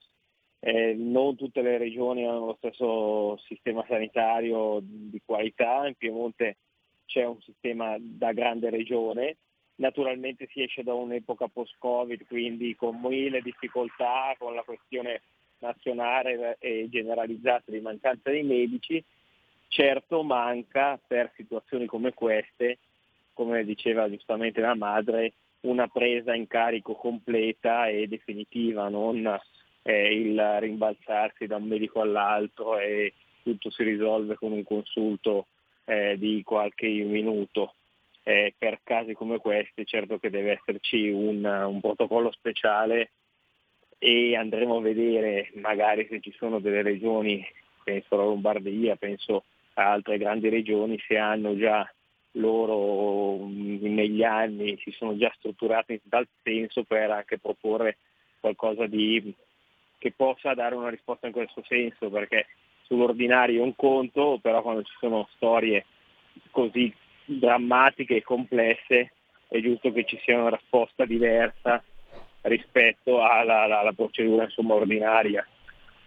eh, non tutte le regioni hanno lo stesso sistema sanitario di qualità, in Piemonte c'è un sistema da grande regione Naturalmente si esce da un'epoca post-Covid, quindi con mille difficoltà, con la questione nazionale e generalizzata di mancanza di medici. Certo manca per situazioni come queste, come diceva giustamente la madre, una presa in carico completa e definitiva, non eh, il rimbalzarsi da un medico all'altro e tutto si risolve con un consulto eh, di qualche minuto eh, per casi come questi certo che deve esserci un, un, protocollo speciale e andremo a vedere magari se ci sono delle regioni, penso alla Lombardia, penso a altre grandi regioni, se hanno già loro negli anni si sono già strutturati in tal senso per anche proporre qualcosa di, che possa dare una risposta in questo senso, perché sull'ordinario è un conto, però quando ci sono storie così drammatiche e complesse, è giusto che ci sia una risposta diversa rispetto alla, alla, alla procedura insomma, ordinaria.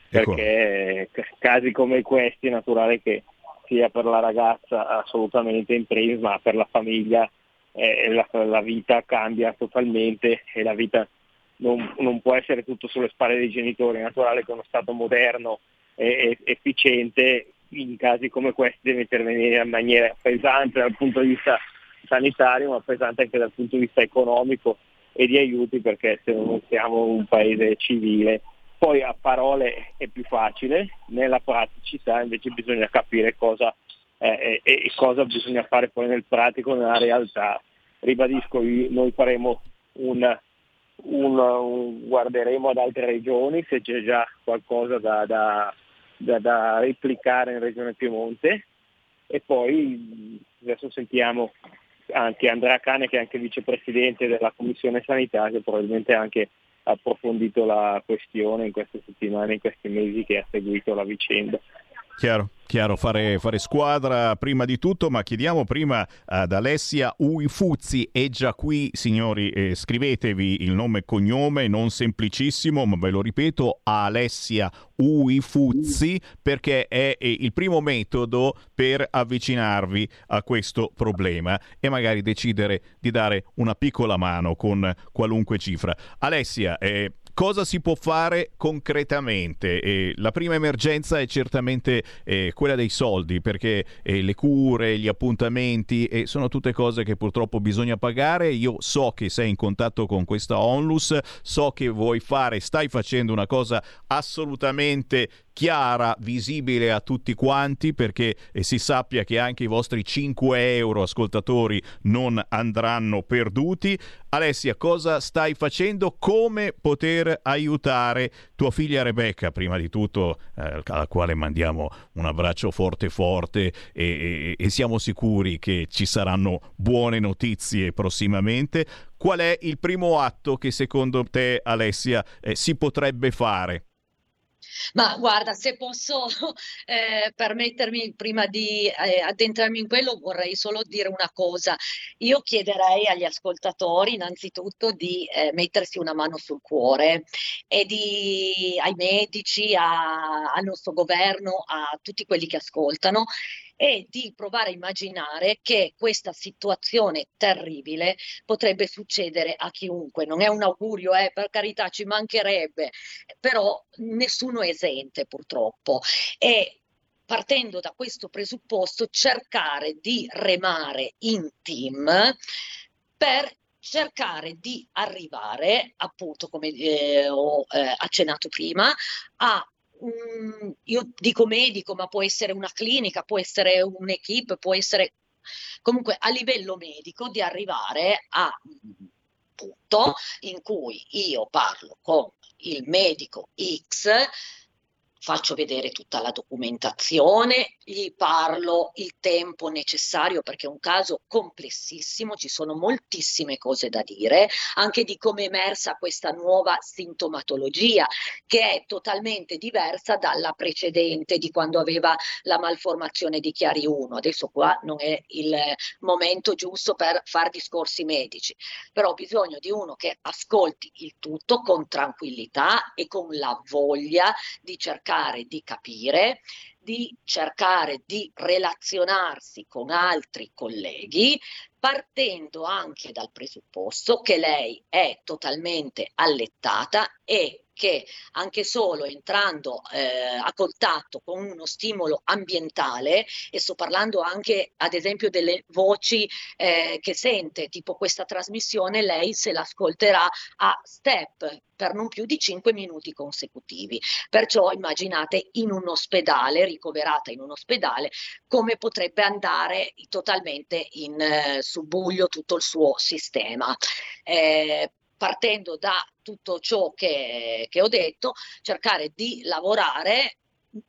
Ecco. Perché casi come questi è naturale che sia per la ragazza assolutamente in primis, ma per la famiglia eh, la, la, vita cambia totalmente e la vita non, non, può essere tutto sulle spalle dei genitori, è naturale che uno Stato moderno e efficiente in casi come questi deve intervenire in maniera pesante dal punto di vista sanitario, ma pesante anche dal punto di vista economico e di aiuti perché se non siamo un paese civile. Poi a parole è più facile, nella praticità invece bisogna capire cosa, eh, e, cosa bisogna fare poi nel pratico, nella realtà. Ribadisco, noi faremo un, un, un, guarderemo ad altre regioni se c'è già qualcosa da, da da, da replicare in Regione Piemonte e poi adesso sentiamo anche Andrea Cane che è anche vicepresidente della Commissione Sanità che probabilmente ha anche approfondito la questione in queste settimane, in questi mesi che ha seguito la vicenda. Chiaro. Chiaro, fare, fare, squadra prima di tutto, ma chiediamo prima ad Alessia Uifuzzi, è già qui signori, eh, scrivetevi il nome e cognome, non semplicissimo, ma ve lo ripeto, Alessia Uifuzzi, perché è, è il primo metodo per avvicinarvi a questo problema e magari decidere di dare una piccola mano con qualunque cifra. Alessia, eh, Cosa si può fare concretamente? Eh, la prima emergenza è certamente eh, quella dei soldi, perché eh, le cure, gli appuntamenti sono tutte cose che purtroppo bisogna pagare. Io so che sei in contatto con questa onlus, so che vuoi fare, stai facendo una cosa assolutamente chiara, visibile a tutti quanti perché eh, si sappia che anche i vostri 5 euro ascoltatori non andranno perduti. Alessia, cosa stai facendo? Come poter aiutare tua figlia Rebecca, prima di tutto, eh, alla quale mandiamo un abbraccio forte forte e, e, e siamo sicuri che ci saranno buone notizie prossimamente. Qual è il primo atto che secondo te, Alessia, eh, si potrebbe fare? Ma guarda, se posso [LAUGHS] eh, permettermi prima di eh, addentrarmi in quello, vorrei solo dire una cosa. Io chiederei agli ascoltatori innanzitutto di eh, mettersi una mano sul cuore e di, ai medici, a, al nostro governo, a tutti quelli che ascoltano e di provare a immaginare che questa situazione terribile potrebbe succedere a chiunque. Non è un augurio, eh, per carità, ci mancherebbe, però nessuno è esente purtroppo. E partendo da questo presupposto cercare di remare in team per cercare di arrivare, appunto, come eh, ho eh, accennato prima, a um, io dico medico, ma può essere una clinica, può essere un'equipe, può essere comunque a livello medico di arrivare a un punto in cui io parlo con il medico X faccio vedere tutta la documentazione, gli parlo il tempo necessario perché è un caso complessissimo, ci sono moltissime cose da dire, anche di come è emersa questa nuova sintomatologia che è totalmente diversa dalla precedente di quando aveva la malformazione di Chiari 1. Adesso qua non è il momento giusto per fare discorsi medici, però ho bisogno di uno che ascolti il tutto con tranquillità e con la voglia di cercare cercare di capire, di cercare di relazionarsi con altri colleghi, partendo anche dal presupposto che lei è totalmente allettata e che anche solo entrando eh, a contatto con uno stimolo ambientale, e sto parlando anche ad esempio delle voci eh, che sente, tipo questa trasmissione, lei se l'ascolterà a step per non più di 5 minuti consecutivi. Perciò immaginate in un ospedale, ricoverata in un ospedale, come potrebbe andare totalmente in eh, subbuglio tutto il suo sistema. Eh, partendo da tutto ciò che, che ho detto, cercare di lavorare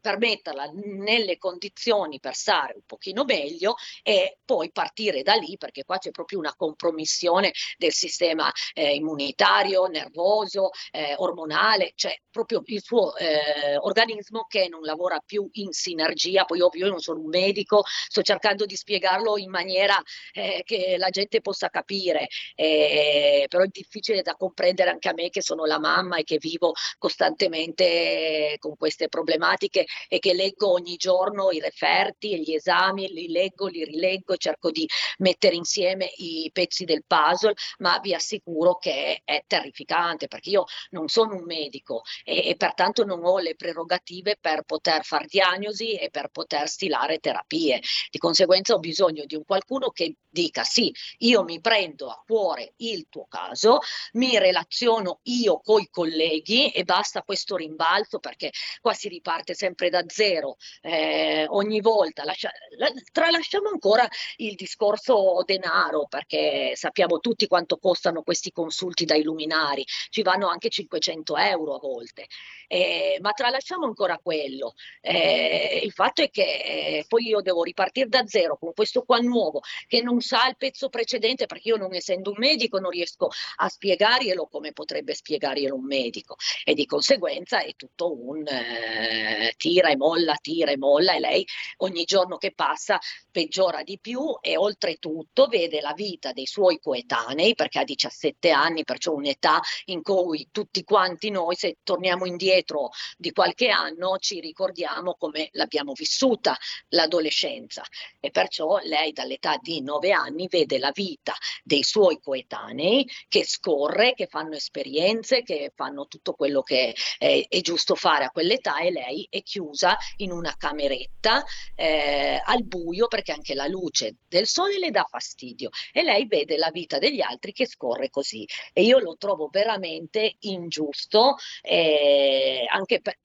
per metterla nelle condizioni per stare un pochino meglio e poi partire da lì perché qua c'è proprio una compromissione del sistema eh, immunitario, nervoso, eh, ormonale, cioè proprio il suo eh, organismo che non lavora più in sinergia, poi ovvio io non sono un medico, sto cercando di spiegarlo in maniera eh, che la gente possa capire, eh, però è difficile da comprendere anche a me che sono la mamma e che vivo costantemente con queste problematiche che, e che leggo ogni giorno i referti e gli esami, li leggo, li rileggo, cerco di mettere insieme i pezzi del puzzle, ma vi assicuro che è, terrificante perché io non sono un medico e, e pertanto non ho le prerogative per poter fare diagnosi e per poter stilare terapie. Di conseguenza ho bisogno di un qualcuno che dica sì, io mi prendo a cuore il tuo caso, mi relaziono io con i colleghi e basta questo rimbalzo perché qua si riparte sempre sempre da zero, eh, ogni volta. Lascia, la, tralasciamo ancora il discorso denaro, perché sappiamo tutti quanto costano questi consulti dai luminari, ci vanno anche 500 euro a volte. Eh, ma tralasciamo ancora quello. Eh, il fatto è che eh, poi io devo ripartire da zero con questo qua nuovo che non sa il pezzo precedente, perché io non essendo un medico non riesco a spiegarglielo come potrebbe spiegarglielo un medico e di conseguenza è tutto un eh, tira e molla, tira e molla e lei ogni giorno che passa peggiora di più e oltretutto vede la vita dei suoi coetanei perché ha 17 anni, perciò un'età in cui tutti quanti noi se torniamo indietro di qualche anno ci ricordiamo come l'abbiamo vissuta l'adolescenza. E perciò lei dall'età di 9 anni vede la vita dei suoi coetanei che scorre, che fanno esperienze, che fanno tutto quello che è, è giusto fare a quell'età e lei è chiusa in una cameretta eh, al buio perché anche la luce del sole le dà fastidio e lei vede la vita degli altri che scorre così. E io lo trovo veramente ingiusto eh, anche per,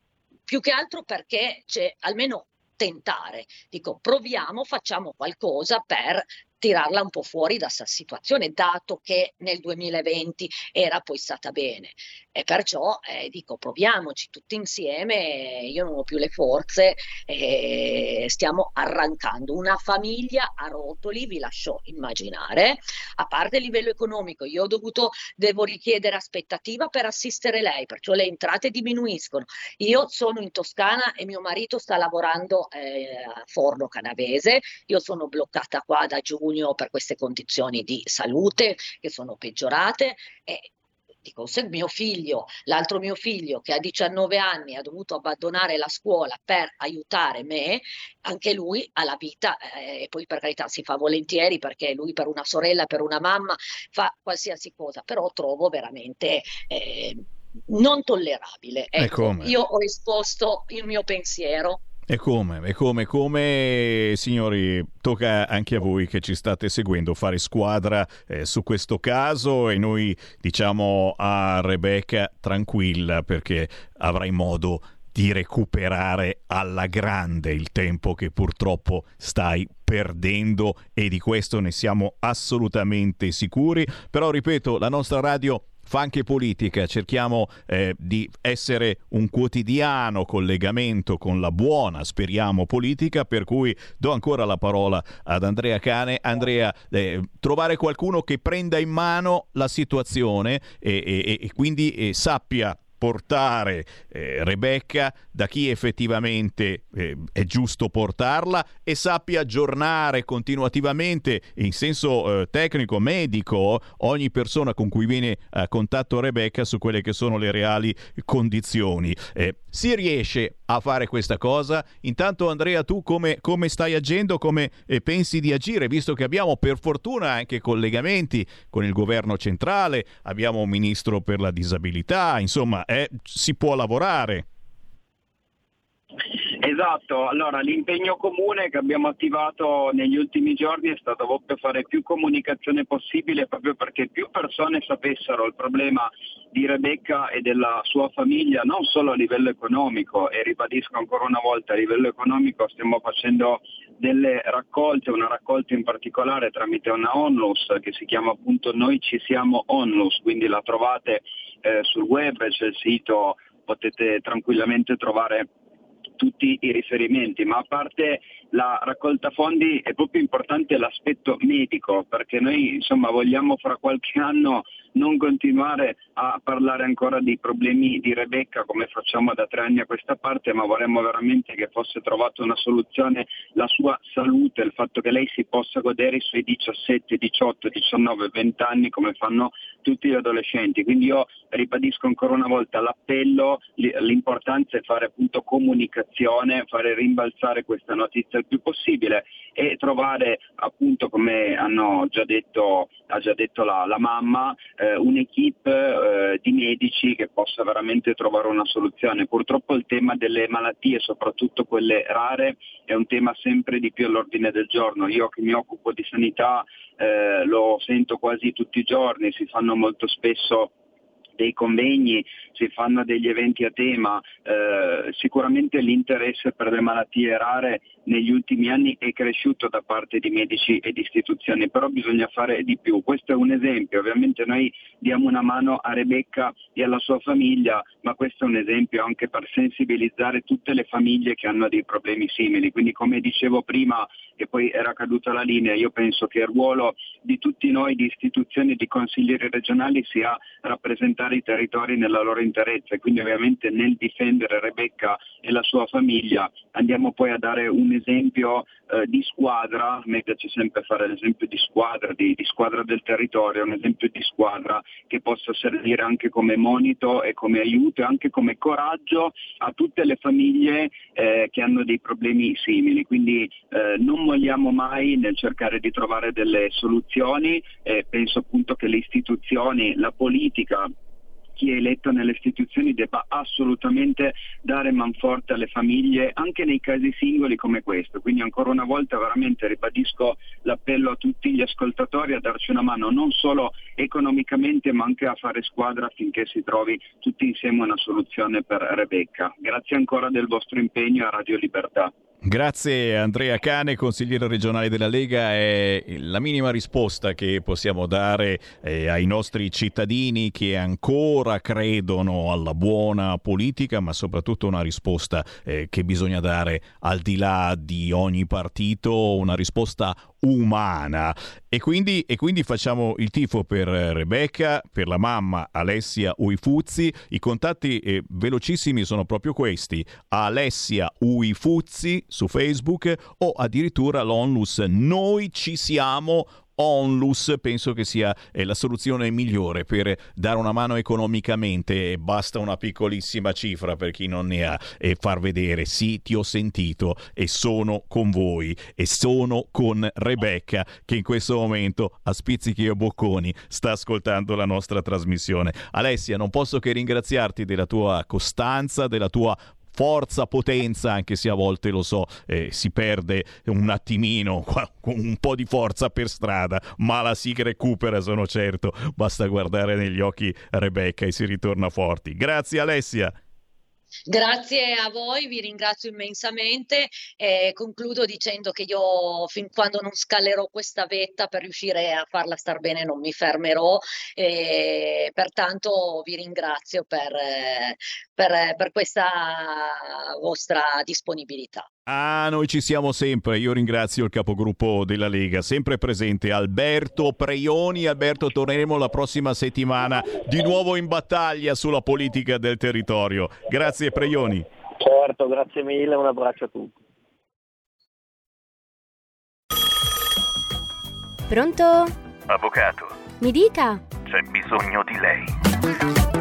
più che altro perché c'è almeno tentare, dico proviamo, facciamo qualcosa per tirarla un po' fuori da questa situazione, dato che nel 2020 era poi stata bene. E perciò eh, dico proviamoci tutti insieme, io non ho più le forze, eh, stiamo arrancando una famiglia a rotoli, vi lascio immaginare, a parte il livello economico, io ho dovuto, devo richiedere aspettativa per assistere lei, perciò le entrate diminuiscono. Io sono in Toscana e mio marito sta lavorando eh, a Forno Canavese, io sono bloccata qua da giugno giugno per queste condizioni di salute che sono peggiorate e dico, se mio figlio, l'altro mio figlio che ha 19 anni ha dovuto abbandonare la scuola per aiutare me, anche lui ha la vita eh, e poi per carità si fa volentieri perché lui per una sorella, per una mamma fa qualsiasi cosa, però trovo veramente eh, non tollerabile. Ecco, io ho esposto il mio pensiero. E come, e come, come, signori, tocca anche a voi che ci state seguendo fare squadra eh, su questo caso e noi diciamo a Rebecca tranquilla perché avrai modo di recuperare alla grande il tempo che purtroppo stai perdendo e di questo ne siamo assolutamente sicuri. Però ripeto, la nostra radio fa anche politica, cerchiamo eh, di essere un quotidiano collegamento con la buona, speriamo, politica, per cui do ancora la parola ad Andrea Cane. Andrea, eh, trovare qualcuno che prenda in mano la situazione e, e, e quindi eh, sappia portare eh, Rebecca da chi effettivamente eh, è giusto portarla e sappia aggiornare continuativamente in senso eh, tecnico, medico, ogni persona con cui viene a contatto Rebecca su quelle che sono le reali condizioni. Si riesce a fare questa cosa? Intanto Andrea tu come, come stai agendo, come eh, pensi di agire, visto che abbiamo per fortuna anche collegamenti con il governo centrale, abbiamo un ministro per la disabilità, insomma eh, si può lavorare. Esatto, allora l'impegno comune che abbiamo attivato negli ultimi giorni è stato proprio fare più comunicazione possibile proprio perché più persone sapessero il problema di Rebecca e della sua famiglia, non solo a livello economico, e ribadisco ancora una volta a livello economico stiamo facendo delle raccolte, una raccolta in particolare tramite una onlus che si chiama appunto Noi ci siamo onlus, quindi la trovate eh, sul web, c'è il sito, potete tranquillamente trovare tutti i riferimenti, ma a parte la raccolta fondi è proprio importante l'aspetto medico, perché noi insomma vogliamo fra qualche anno non continuare a parlare ancora di problemi di Rebecca come facciamo da tre anni a questa parte, ma vorremmo veramente che fosse trovata una soluzione la sua salute, il fatto che lei si possa godere i suoi 17, 18, 19, 20 anni come fanno tutti gli adolescenti. Quindi io ribadisco ancora una volta l'appello, l'importanza è fare appunto comunicazione, fare rimbalzare questa notizia il più possibile e trovare appunto come hanno già detto, ha già detto la, la mamma, eh, un'equipe eh, di medici che possa veramente trovare una soluzione. Purtroppo il tema delle malattie, soprattutto quelle rare, è un tema sempre di più all'ordine del giorno. Io che mi occupo di sanità eh, lo sento quasi tutti i giorni, si fanno molto spesso dei convegni, si fanno degli eventi a tema, eh, sicuramente l'interesse per le malattie rare negli ultimi anni è cresciuto da parte di medici e di istituzioni, però bisogna fare di più. Questo è un esempio, ovviamente noi diamo una mano a Rebecca e alla sua famiglia, ma questo è un esempio anche per sensibilizzare tutte le famiglie che hanno dei problemi simili. Quindi come dicevo prima, e poi era caduta la linea, io penso che il ruolo di tutti noi, di istituzioni e di consiglieri regionali sia rappresentare i territori nella loro interezza e quindi ovviamente nel difendere Rebecca e la sua famiglia andiamo poi a dare un esempio eh, di squadra, me piace sempre fare l'esempio di squadra, di, di, squadra del territorio, un esempio di squadra che possa servire anche come monito e come aiuto e anche come coraggio a tutte le famiglie eh, che hanno dei problemi simili. Quindi eh, non molliamo mai nel cercare di trovare delle soluzioni e penso appunto che le istituzioni, la politica, chi è eletto nelle istituzioni debba assolutamente dare manforte alle famiglie anche nei casi singoli come questo. Quindi ancora una volta veramente ribadisco l'appello a tutti gli ascoltatori a darci una mano non solo economicamente ma anche a fare squadra affinché si trovi tutti insieme una soluzione per Rebecca. Grazie ancora del vostro impegno a Radio Libertà. Grazie Andrea Cane, consigliere regionale della Lega. È la minima risposta che possiamo dare eh, ai nostri cittadini che ancora credono alla buona politica, ma soprattutto una risposta eh, che bisogna dare al di là di ogni partito, una risposta umana. E quindi, e quindi, facciamo il tifo per Rebecca, per la mamma Alessia Uifuzzi. I contatti eh, velocissimi sono proprio questi: Alessia Uifuzzi su Facebook o addirittura l'onlus Noi ci siamo onlus penso che sia eh, la soluzione migliore per dare una mano economicamente. Basta una piccolissima cifra per chi non ne ha e far vedere sì ti ho sentito e sono con voi e sono con Rebecca che in questo momento a spizzichi e bocconi sta ascoltando la nostra trasmissione. Alessia non posso che ringraziarti della tua costanza della tua forza, potenza, anche se a volte lo so, eh, si perde un attimino, un po' di forza per strada, ma la si recupera, sono certo. Basta guardare negli occhi Rebecca e si ritorna forti. Grazie Alessia. Grazie a voi, vi ringrazio immensamente e concludo dicendo che io fin quando non scalerò questa vetta per riuscire a farla star bene non mi fermerò e pertanto vi ringrazio per, per, per questa vostra disponibilità. Ah, noi ci siamo sempre. Io ringrazio il capogruppo della Lega, sempre presente Alberto Preioni. Alberto, torneremo la prossima settimana di nuovo in battaglia sulla politica del territorio. Grazie Preioni. Certo, grazie mille, un abbraccio a tutti. Pronto? Avvocato, Mi dica. c'è bisogno di lei.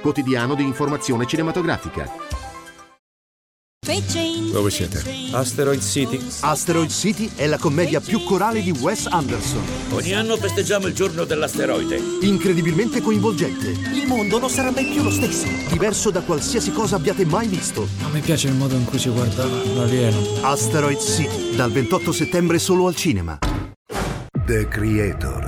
quotidiano di informazione cinematografica. Dove siete? Asteroid City. Asteroid City è la commedia più corale di Wes Anderson. Ogni anno festeggiamo il giorno dell'asteroide. Incredibilmente coinvolgente. Il mondo non sarà mai più lo stesso. Diverso da qualsiasi cosa abbiate mai visto. A me piace il modo in cui si guarda l'alieno. Asteroid City, dal 28 settembre solo al cinema. The Creator.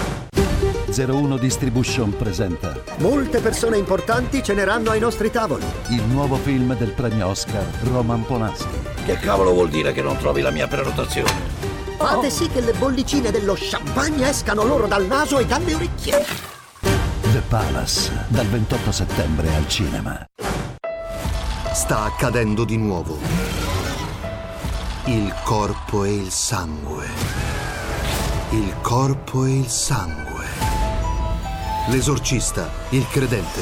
01 Distribution presenta Molte persone importanti ceneranno ai nostri tavoli. il nuovo film del premio Oscar Roman Polanski. Che cavolo vuol dire che non trovi la mia prenotazione? Fate sì che le bollicine dello champagne escano loro dal naso e dalle orecchie. The Palace, dal 28 settembre al cinema. Sta accadendo di nuovo. Il corpo e il sangue. Il corpo e il sangue. L'esorcista, il credente.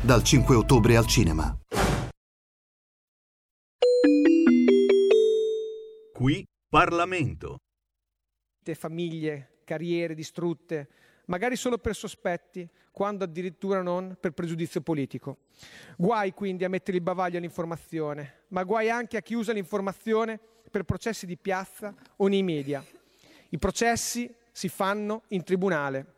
Dal 5 ottobre al cinema. Qui Parlamento. famiglie, carriere distrutte, magari solo per sospetti, quando addirittura non per pregiudizio politico. Guai quindi a mettere il bavaglio all'informazione, ma guai anche a chi usa l'informazione per processi di piazza o nei media. I processi si fanno in tribunale.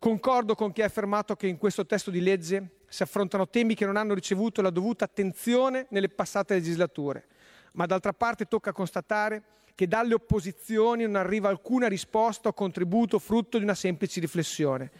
Concordo con chi ha affermato che in questo testo di legge si affrontano temi che non hanno ricevuto la dovuta attenzione nelle passate legislature, ma d'altra parte tocca constatare che dalle opposizioni non arriva alcuna risposta o contributo frutto di una semplice riflessione.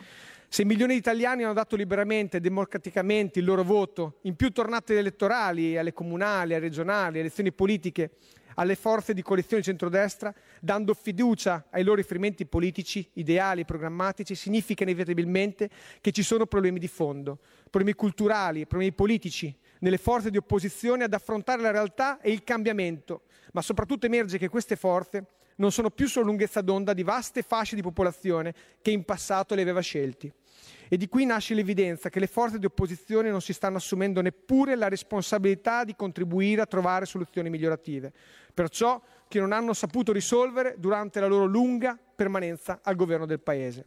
Se milioni di italiani hanno dato liberamente e democraticamente il loro voto in più tornate elettorali, alle comunali, alle regionali, alle elezioni politiche, alle forze di coalizione centrodestra, dando fiducia ai loro riferimenti politici, ideali e programmatici, significa inevitabilmente che ci sono problemi di fondo, problemi culturali, problemi politici, nelle forze di opposizione ad affrontare la realtà e il cambiamento, ma soprattutto emerge che queste forze non sono più solo lunghezza d'onda di vaste fasce di popolazione che in passato le aveva scelti. E di qui nasce l'evidenza che le forze di opposizione non si stanno assumendo neppure la responsabilità di contribuire a trovare soluzioni migliorative, perciò che non hanno saputo risolvere durante la loro lunga permanenza al governo del Paese.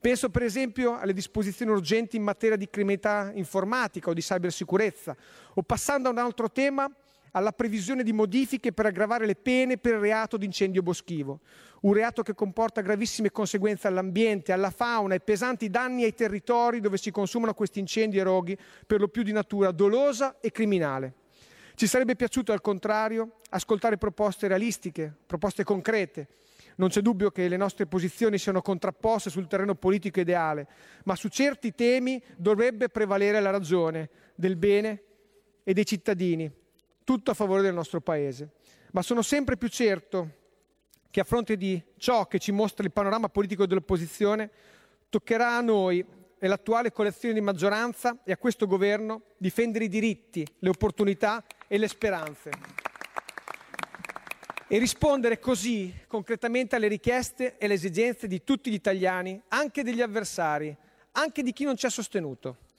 Penso per esempio alle disposizioni urgenti in materia di criminalità informatica o di cybersicurezza, o passando a un altro tema, alla previsione di modifiche per aggravare le pene per il reato di incendio boschivo, un reato che comporta gravissime conseguenze all'ambiente, alla fauna e pesanti danni ai territori dove si consumano questi incendi e roghi, per lo più di natura dolosa e criminale. Ci sarebbe piaciuto al contrario ascoltare proposte realistiche, proposte concrete, Non c'è dubbio che le nostre posizioni siano contrapposte sul terreno politico ideale, ma su certi temi dovrebbe prevalere la ragione del bene e dei cittadini, tutto a favore del nostro Paese. Ma sono sempre più certo che a fronte di ciò che ci mostra il panorama politico dell'opposizione, toccherà a noi e l'attuale collezione di maggioranza e a questo governo difendere i diritti, le opportunità e le speranze e rispondere così concretamente alle richieste e alle esigenze di tutti gli italiani, anche degli avversari, anche di chi non ci ha sostenuto.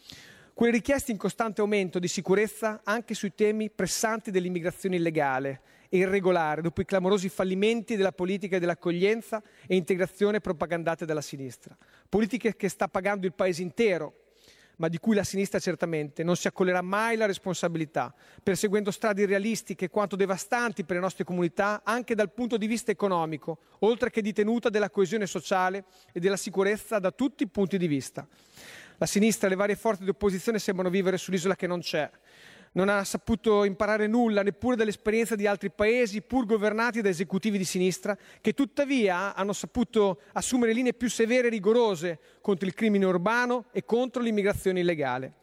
Quelle richieste in costante aumento di sicurezza anche sui temi pressanti dell'immigrazione illegale e irregolare, dopo i clamorosi fallimenti della politica dell'accoglienza e integrazione propagandate dalla sinistra. Politiche che sta pagando il paese intero, ma di cui la sinistra certamente non si accollerà mai la responsabilità, perseguendo strade irrealistiche quanto devastanti per le nostre comunità, anche dal punto di vista economico, oltre che di tenuta della coesione sociale e della sicurezza da tutti i punti di vista. La sinistra e le varie forze di opposizione sembrano vivere sull'isola che non c'è, non ha saputo imparare nulla neppure dall'esperienza di altri paesi, pur governati da esecutivi di sinistra, che tuttavia hanno saputo assumere linee più severe e rigorose contro il crimine urbano e contro l'immigrazione illegale.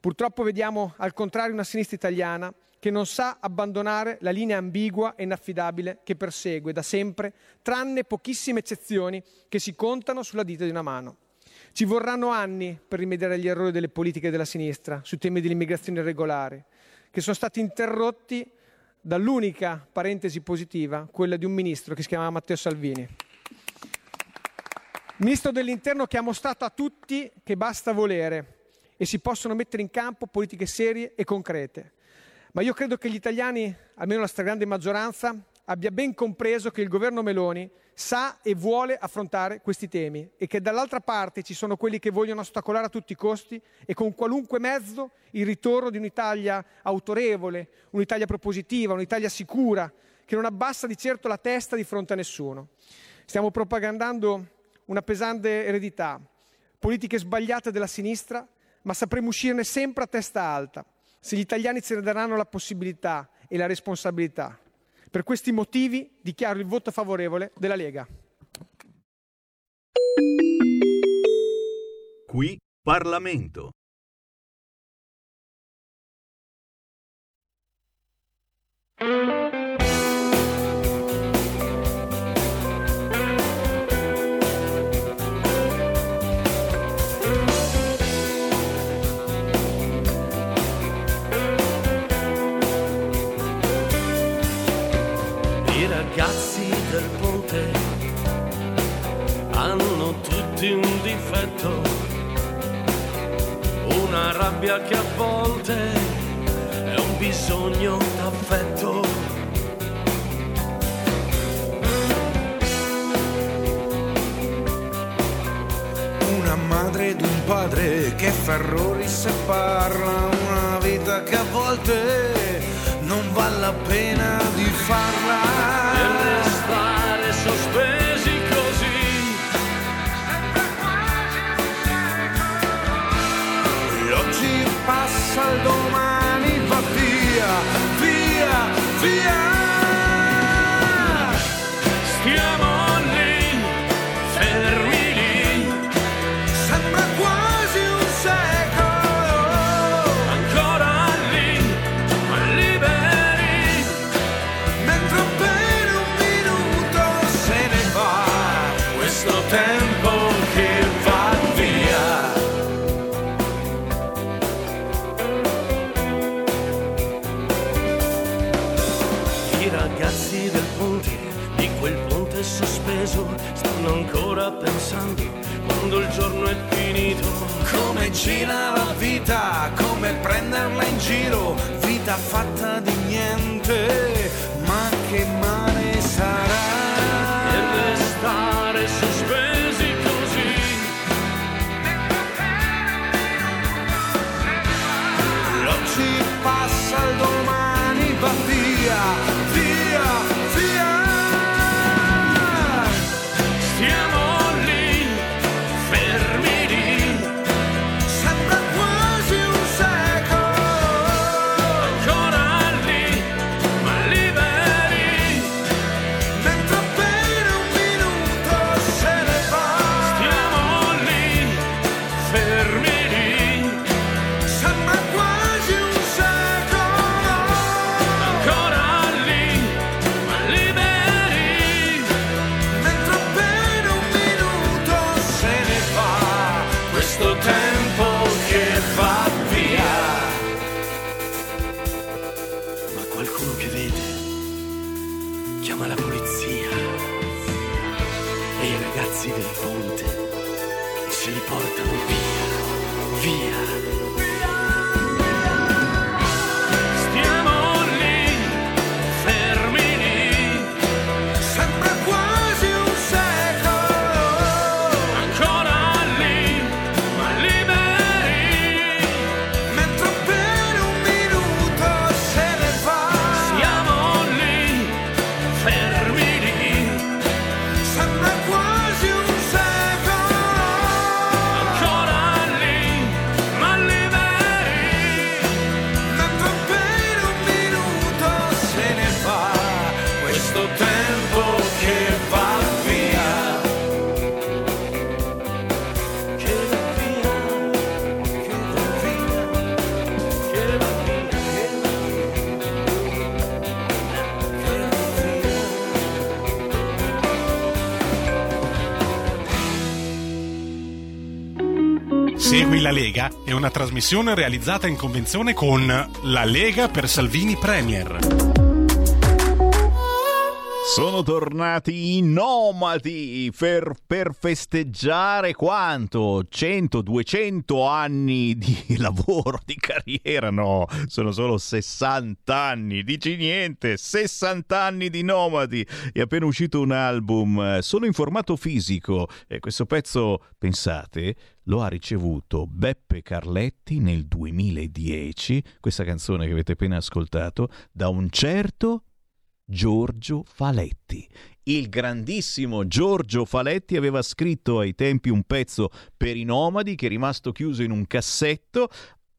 Purtroppo vediamo al contrario una sinistra italiana che non sa abbandonare la linea ambigua e inaffidabile che persegue da sempre, tranne pochissime eccezioni che si contano sulla dita di una mano. Ci vorranno anni per rimediare agli errori delle politiche della sinistra sui temi dell'immigrazione irregolare, che sono stati interrotti dall'unica parentesi positiva, quella di un ministro che si chiamava Matteo Salvini. Ministro dell'Interno che ha mostrato a tutti che basta volere e si possono mettere in campo politiche serie e concrete. Ma io credo che gli italiani, almeno la stragrande maggioranza, abbia ben compreso che il governo Meloni sa e vuole affrontare questi temi e che dall'altra parte ci sono quelli che vogliono ostacolare a tutti i costi e con qualunque mezzo il ritorno di un'Italia autorevole, un'Italia propositiva, un'Italia sicura, che non abbassa di certo la testa di fronte a nessuno. Stiamo propagandando una pesante eredità, politiche sbagliate della sinistra, ma sapremo uscirne sempre a testa alta, se gli italiani ce ne daranno la possibilità e la responsabilità. Per questi motivi dichiaro il voto favorevole della Lega. Qui Parlamento. I rabbia che a volte è un bisogno d'affetto. Una madre ed un padre che fa errori se parla, una vita che a volte non vale la pena di farla. Passa, giorno è finito. Come gira la vita, come prenderla in giro, vita fatta di niente, ma che male Lega è una trasmissione realizzata in convenzione con La Lega per Salvini Premier. Sono tornati i nomadi per, per festeggiare quanto? 100, 200 anni di [LAUGHS] lavoro, di carriera? No, sono solo 60 anni. Dici niente, 60 anni di nomadi. È appena uscito un album, solo in formato fisico. E questo pezzo, pensate, lo ha ricevuto Beppe Carletti nel 2010, questa canzone che avete appena ascoltato, da un certo Giorgio Faletti. Il grandissimo Giorgio Faletti aveva scritto ai tempi un pezzo per i nomadi che è rimasto chiuso in un cassetto.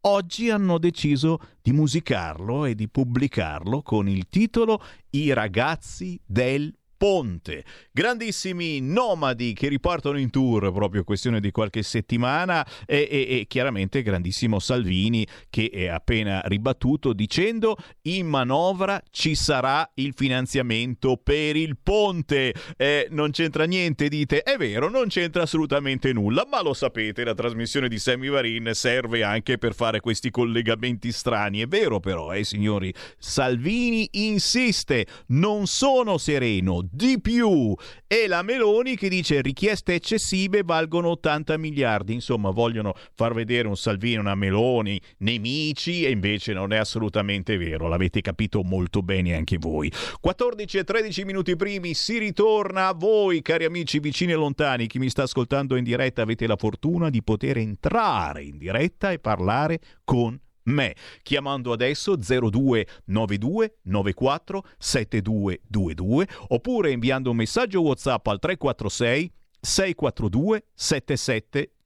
Oggi hanno deciso di musicarlo e di pubblicarlo con il titolo I ragazzi del Ponte. Grandissimi nomadi che ripartono in tour proprio questione di qualche settimana e, e- e chiaramente grandissimo Salvini che è appena ribattuto dicendo in manovra ci sarà il finanziamento per il ponte. Eh, non c'entra niente, dite. È vero, non c'entra assolutamente nulla, ma lo sapete, la trasmissione di Sammy Varin serve anche per fare questi collegamenti strani. È vero però, eh signori, Salvini insiste, non sono sereno, di più. E la Meloni che dice richieste eccessive valgono 80 miliardi. Insomma, vogliono far vedere un Salvini una Meloni nemici e invece non è assolutamente vero. L'avete capito molto bene anche voi. 14 e 13 minuti primi si ritorna a voi, cari amici vicini e lontani. Chi mi sta ascoltando in diretta avete la fortuna di poter entrare in diretta e parlare con me chiamando adesso 0292 94 7222 oppure inviando un messaggio WhatsApp al 346 642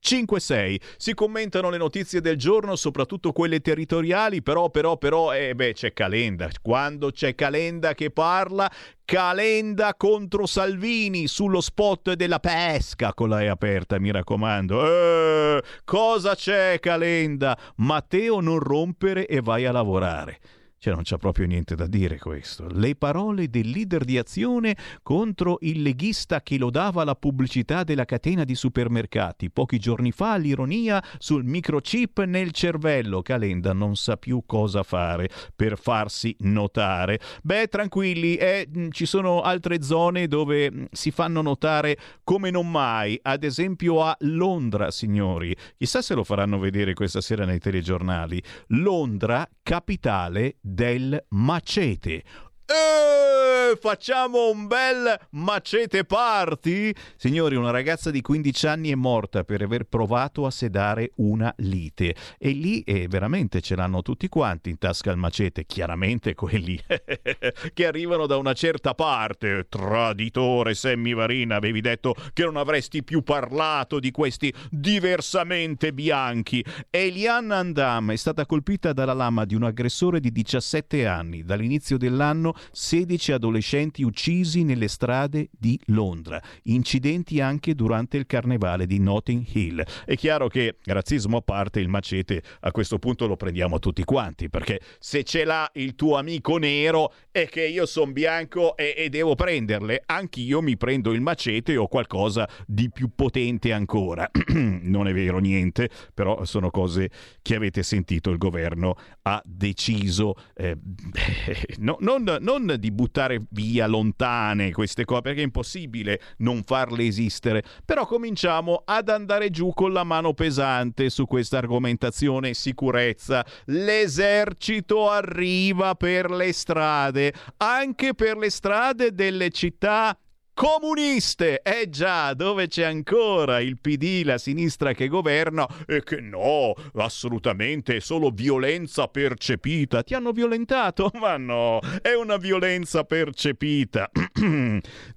7756. Si commentano le notizie del giorno, soprattutto quelle territoriali, però però però eh beh c'è Calenda. Quando c'è Calenda che parla, Calenda contro Salvini sullo spot della pesca con la E aperta, mi raccomando. Eh, cosa c'è Calenda? Matteo non rompere e vai a lavorare. Cioè non c'è proprio niente da dire questo. Le parole del leader di azione contro il leghista che lodava la pubblicità della catena di supermercati. Pochi giorni fa l'ironia sul microchip nel cervello. Calenda non sa più cosa fare per farsi notare. Beh, tranquilli, eh, mh, ci sono altre zone dove mh, si fanno notare come non mai. Ad esempio a Londra, signori. Chissà se lo faranno vedere questa sera nei telegiornali. Londra, capitale del macete. Eh, facciamo un bel macete party? Signori, una ragazza di 15 anni è morta per aver provato a sedare una lite. E lì eh, veramente ce l'hanno tutti quanti in tasca il macete. Chiaramente quelli [LAUGHS] che arrivano da una certa parte. Traditore Sammy Varina, avevi detto che non avresti più parlato di questi diversamente bianchi. Eliane Andam è stata colpita dalla lama di un aggressore di 17 anni. Dall'inizio dell'anno giorno 16 adolescenti uccisi nelle strade di Londra, incidenti anche durante il carnevale di Notting Hill. È chiaro che, razzismo a parte, il macete a questo punto lo prendiamo tutti quanti, perché se ce l'ha il tuo amico nero è che io sono bianco e, e devo prenderle, anch'io mi prendo il macete o qualcosa di più potente ancora. [CLEARS THROAT] non è vero niente, però sono cose che avete sentito, il governo ha deciso eh, [LAUGHS] no, non, non di buttare via lontane queste cose, perché è impossibile non farle esistere, però cominciamo ad andare giù con la mano pesante su questa argomentazione sicurezza. L'esercito arriva per le strade, anche per le strade delle città comuniste. Eh già, dove c'è ancora il PD, la sinistra che governa e che no, assolutamente, è solo violenza percepita. Ti hanno violentato? [LAUGHS] Ma no, è una violenza percepita. [CLEARS THROAT]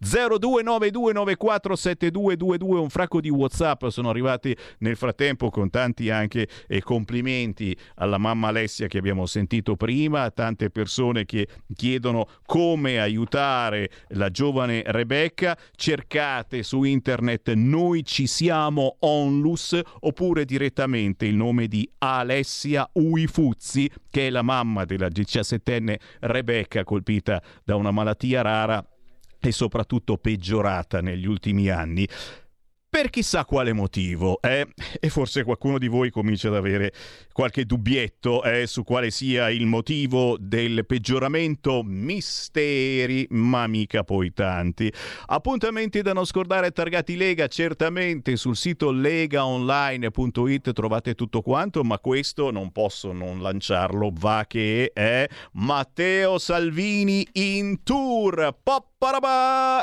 0292947222 un fracco di WhatsApp sono arrivati nel frattempo con tanti anche eh, complimenti alla mamma Alessia che abbiamo sentito prima, tante persone che chiedono come aiutare la giovane Rebecca, cercate su internet noi ci siamo onlus oppure direttamente il nome di Alessia Uifuzzi che è la mamma della 17enne Rebecca colpita da una malattia rara e soprattutto peggiorata negli ultimi anni per chissà quale motivo, eh? e forse qualcuno di voi comincia ad avere qualche dubbietto eh, su quale sia il motivo del peggioramento, misteri, ma mica poi tanti. Appuntamenti da non scordare targati Lega, certamente sul sito legaonline.it trovate tutto quanto, ma questo non posso non lanciarlo, va che è Matteo Salvini in tour. Pop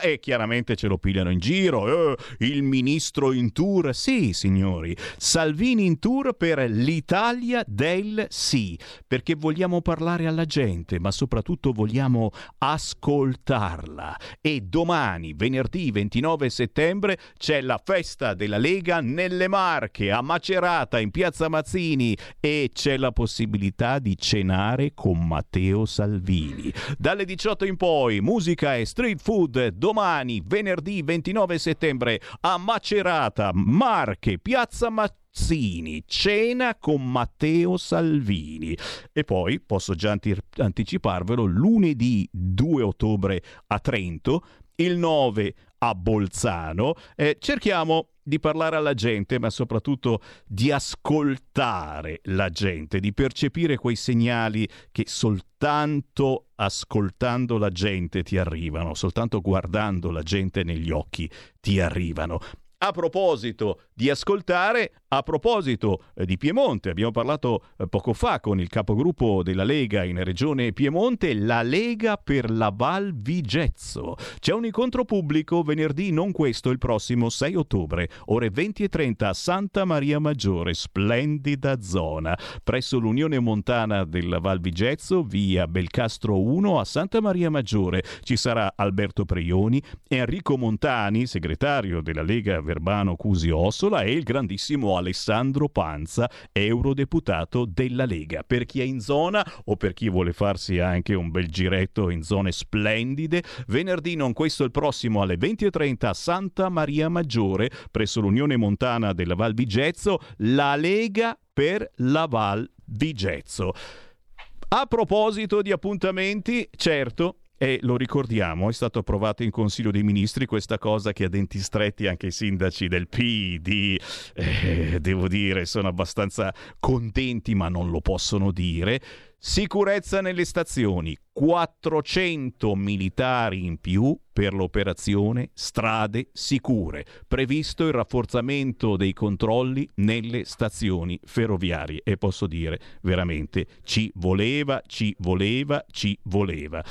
e chiaramente ce lo pigliano in giro. Eh, il ministro in tour. Sì, signori. Salvini in tour per l'Italia del sì. Perché vogliamo parlare alla gente, ma soprattutto vogliamo ascoltarla. E domani, venerdì 29 settembre, c'è la festa della Lega nelle Marche, a Macerata, in piazza Mazzini. E c'è la possibilità di cenare con Matteo Salvini. Dalle 18 in poi, musica e street food domani, venerdì 29 settembre, a Macerata, Marche, Piazza Mazzini, cena con Matteo Salvini. E poi posso già anticiparvelo, lunedì 2 ottobre a Trento, il 9 a Bolzano. Eh, cerchiamo di parlare alla gente, ma soprattutto di ascoltare la gente, di percepire quei segnali che soltanto ascoltando la gente ti arrivano, soltanto guardando la gente negli occhi ti arrivano. A proposito di ascoltare, a proposito eh, di Piemonte, abbiamo parlato eh, poco fa con il capogruppo della Lega in Regione Piemonte, la Lega per la Val Vigezzo. C'è un incontro pubblico venerdì, non questo, il prossimo 6 ottobre, ore 20 e 30 a Santa Maria Maggiore, splendida zona, presso l'Unione Montana della Val Vigezzo, via Belcastro 1 a Santa Maria Maggiore. Ci sarà Alberto Preioni, Enrico Montani, segretario della Lega Verbano Cusi Ossola e il grandissimo Alessandro Panza, eurodeputato della Lega. Per chi è in zona o per chi vuole farsi anche un bel giretto in zone splendide, venerdì non questo il prossimo alle 20.30 a Santa Maria Maggiore, presso l'Unione Montana della Val Vigezzo, la Lega per la Val Vigezzo. A proposito di appuntamenti, certo, e lo ricordiamo, è stato approvato in Consiglio dei Ministri questa cosa che a denti stretti anche i sindaci del PD, eh, devo dire, sono abbastanza contenti ma non lo possono dire. Sicurezza nelle stazioni, 400 militari in più per l'operazione Strade Sicure. Previsto il rafforzamento dei controlli nelle stazioni ferroviarie e posso dire veramente ci voleva, ci voleva, ci voleva.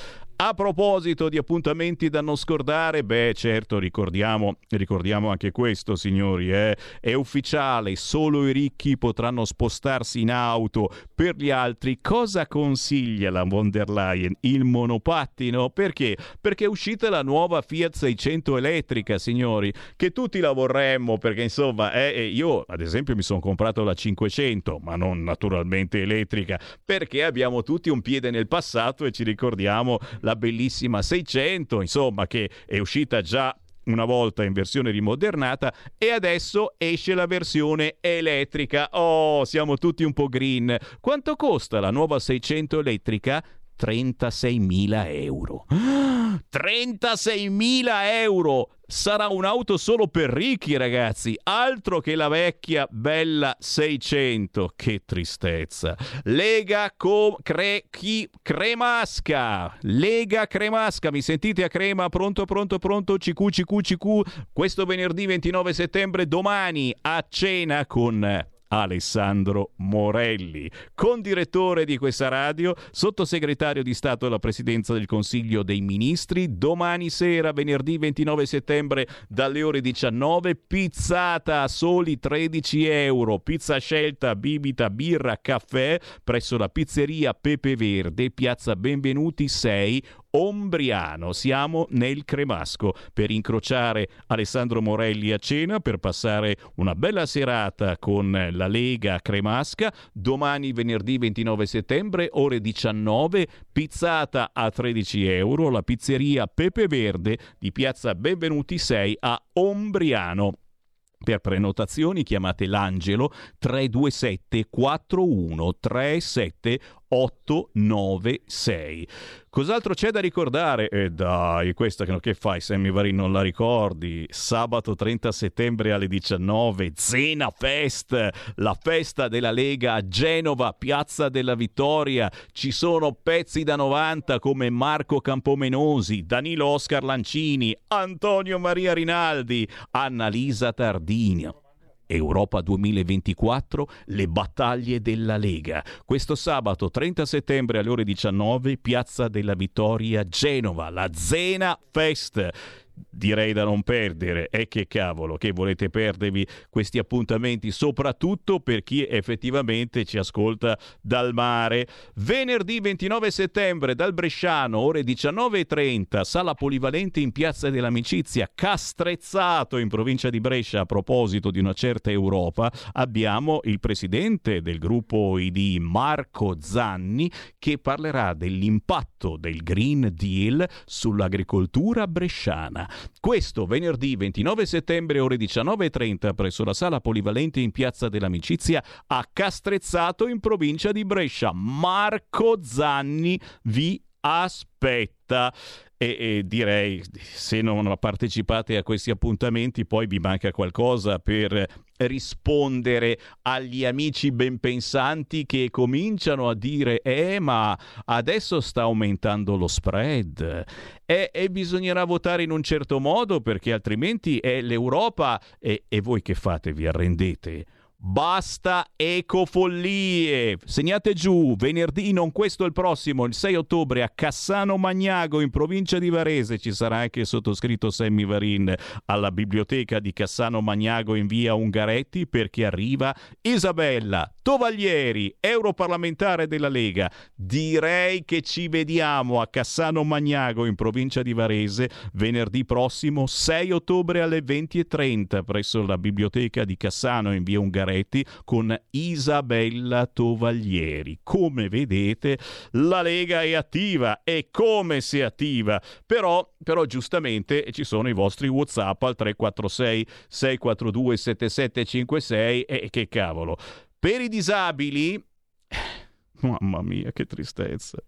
A proposito di appuntamenti da non scordare, beh certo ricordiamo, ricordiamo anche questo signori, eh? è ufficiale, solo i ricchi potranno spostarsi in auto, per gli altri cosa consiglia la von der Leyen? Il monopattino? Perché? Perché è uscita la nuova Fiat 600 elettrica signori, che tutti la vorremmo perché insomma eh, io ad esempio mi sono comprato la 500 ma non naturalmente elettrica perché abbiamo tutti un piede nel passato e ci ricordiamo la la bellissima 600, insomma, che è uscita già una volta in versione rimodernata e adesso esce la versione elettrica. Oh, siamo tutti un po' green. Quanto costa la nuova 600 elettrica? 36.000 euro. [GASPS] 36.000 euro! Sarà un'auto solo per ricchi, ragazzi. Altro che la vecchia bella 600. Che tristezza. Lega co- cre- chi- Cremasca. Lega Cremasca. Mi sentite a Crema? Pronto, pronto, pronto? CQ, CQ, CQ. Questo venerdì 29 settembre, domani, a cena con Alessandro Morelli, condirettore di questa radio, sottosegretario di Stato alla Presidenza del Consiglio dei Ministri. Domani sera, venerdì 29 settembre, dalle ore 19, pizzata a soli 13 euro. Pizza scelta, bibita, birra, caffè presso la pizzeria Pepe Verde, piazza Benvenuti 6 Ombriano. Siamo nel Cremasco per incrociare Alessandro Morelli a cena, per passare una bella serata con la Lega Cremasca. Domani, venerdì 29 settembre, ore 19, pizzata a 13 euro, la pizzeria Pepe Verde di piazza Benvenuti 6 a Ombriano. Per prenotazioni chiamate l'Angelo 327 41 37 896. Cos'altro c'è da ricordare? E eh dai, questa che fai, Sammy Varin, non la ricordi? Sabato 30 settembre alle 19, Zena Fest, la festa della Lega a Genova, Piazza della Vittoria. Ci sono pezzi da 90 come Marco Campomenosi, Danilo Oscar Lancini, Antonio Maria Rinaldi, Annalisa Tardini. Europa 2024, le battaglie della Lega. Questo sabato 30 settembre alle ore 19, Piazza della Vittoria, Genova, la Zena Fest direi da non perdere. E che cavolo, che volete perdervi questi appuntamenti, soprattutto per chi effettivamente ci ascolta dal mare. Venerdì 29 settembre dal Bresciano, ore 19.30, sala polivalente in Piazza dell'Amicizia, Castrezzato in provincia di Brescia. A proposito di una certa Europa, abbiamo il presidente del gruppo ID, Marco Zanni, che parlerà dell'impatto del Green Deal sull'agricoltura bresciana. Questo venerdì 29 settembre ore 19.30 presso la sala polivalente in Piazza dell'Amicizia a Castrezzato in provincia di Brescia. Marco Zanni vi aspetta. E, e, direi se non partecipate a questi appuntamenti poi vi manca qualcosa per rispondere agli amici ben pensanti che cominciano a dire eh ma adesso sta aumentando lo spread. E, e bisognerà votare in un certo modo perché altrimenti è l'Europa e, e voi che fate? Vi arrendete Basta ecofollie. Segnate giù, venerdì, non questo il prossimo, il 6 ottobre a Cassano Magnago in provincia di Varese. Ci sarà anche il sottoscritto Sammy Varin alla biblioteca di Cassano Magnago in via Ungaretti perché arriva Isabella Tovaglieri, europarlamentare della Lega. Direi che ci vediamo a Cassano Magnago in provincia di Varese venerdì prossimo 6 ottobre alle 20.30 presso la biblioteca di Cassano in via Ungaretti con Isabella Tovaglieri. Come vedete, la Lega è attiva e come si attiva, però, però giustamente ci sono i vostri WhatsApp al 346 642 7756 e che cavolo. Per i disabili Mamma mia, che tristezza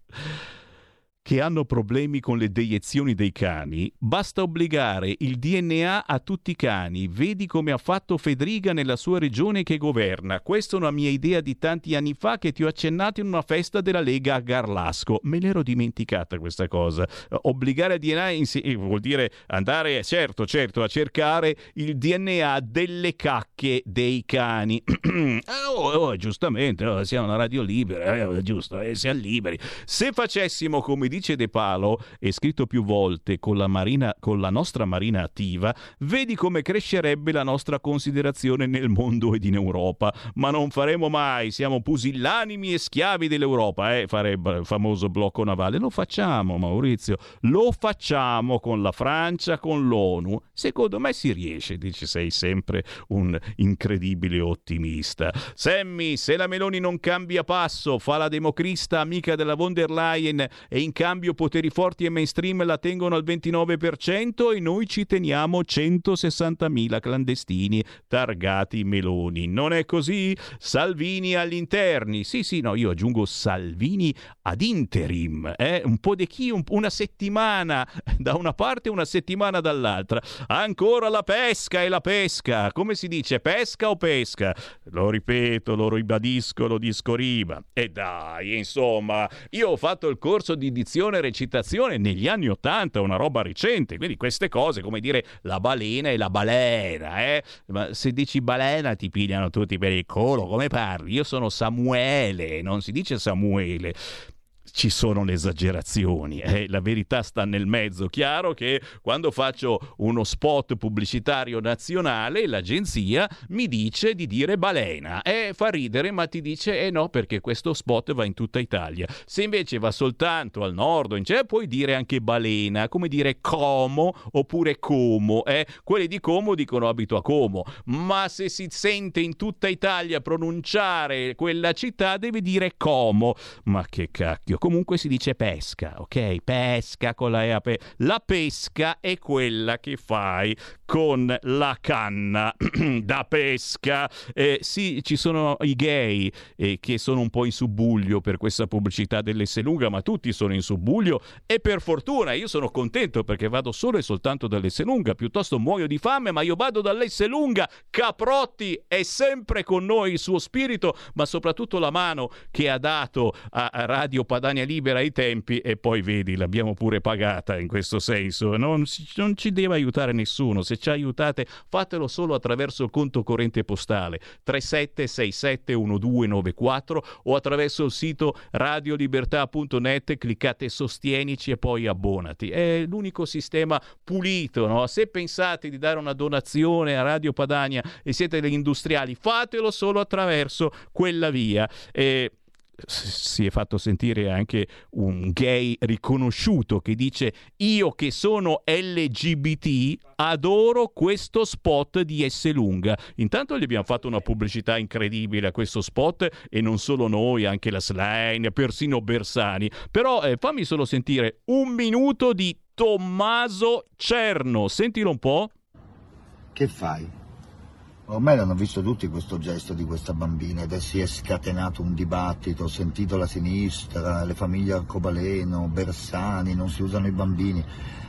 che hanno problemi con le deiezioni dei cani, basta obbligare il DNA a tutti i cani. Vedi come ha fatto Federica nella sua regione che governa. Questa è una mia idea di tanti anni fa che ti ho accennato in una festa della Lega a Garlasco. Me l'ero dimenticata questa cosa. Obbligare a DNA ins- eh, vuol dire andare, certo, certo, a cercare il DNA delle cacche dei cani. [CLEARS THROAT] oh, oh, giustamente, oh, siamo una radio libera, eh, giusto, eh, siamo liberi. Se facessimo come dice De Palo, e scritto più volte con la, marina, con la nostra marina attiva, vedi come crescerebbe la nostra considerazione nel mondo ed in Europa. Ma non faremo mai, siamo pusillanimi e schiavi dell'Europa, eh? farebbe il famoso blocco navale. Lo facciamo, Maurizio, lo facciamo con la Francia, con l'ONU. Secondo me si riesce, dice sei sempre un incredibile ottimista. Sammy, se la Meloni non cambia passo, fa la democrista amica della von der Leyen e incarica cambio poteri forti e mainstream la tengono al 29% e noi ci teniamo 160.000 clandestini targati Meloni. Non è così? Salvini agli interni. Sì, sì, no, io aggiungo Salvini ad interim. Eh? Un po' di chi? Un, una settimana da una parte e una settimana dall'altra. Ancora la pesca e la pesca. Come si dice? Pesca o pesca? Lo ripeto, lo ribadisco, lo disco. E dai, insomma, io ho fatto il corso di dizione e recitazione negli anni Ottanta, una roba recente, quindi queste cose, come dire la balena e la balena, eh? Ma se dici balena ti pigliano tutti per il culo, come parli? Io sono Samuele, non si dice Samuele ci sono le esagerazioni, eh? la verità sta nel mezzo. Chiaro che quando faccio uno spot pubblicitario nazionale, l'agenzia mi dice di dire balena. Eh, fa ridere, ma ti dice eh no, perché questo spot va in tutta Italia. Se invece va soltanto al nord in c'è, puoi dire anche balena, come dire Como oppure Como. Eh? Quelli di Como dicono abito a Como, ma se si sente in tutta Italia pronunciare quella città, deve dire Como. Ma che cacchio comunque si dice pesca, ok? Pesca con la E pe- La pesca è quella che fai con la canna [CLEARS THROAT] da pesca. Eh, sì, ci sono i gay eh, che sono un po' in subbuglio per questa pubblicità dell'Esselunga, ma tutti sono in subbuglio e per fortuna io sono contento perché vado solo e soltanto dall'Esselunga, piuttosto muoio di fame, ma io vado dall'Esselunga. Caprotti è sempre con noi il suo spirito, ma soprattutto la mano che ha dato a, Radio Padania Libera ai tempi e poi vedi, l'abbiamo pure pagata in questo senso. Non, non ci deve aiutare nessuno. Se ci aiutate, fatelo solo attraverso il conto corrente postale 37671294 o attraverso il sito radiolibertà.net. Cliccate sostienici e poi abbonati. È l'unico sistema pulito. No? Se pensate di dare una donazione a Radio Padania e siete degli industriali, fatelo solo attraverso quella via. E si è fatto sentire anche un gay riconosciuto che dice io che sono LGBT adoro questo spot di S lunga. Intanto gli abbiamo fatto una pubblicità incredibile a questo spot e non solo noi anche la Slane persino Bersani. Però eh, fammi solo sentire un minuto di Tommaso Cerno. Sentilo un po' che fai? Ormai l'hanno visto tutti questo gesto di questa bambina ed è si è scatenato un dibattito, ho sentito la sinistra, le famiglie arcobaleno, Bersani, non si usano i bambini.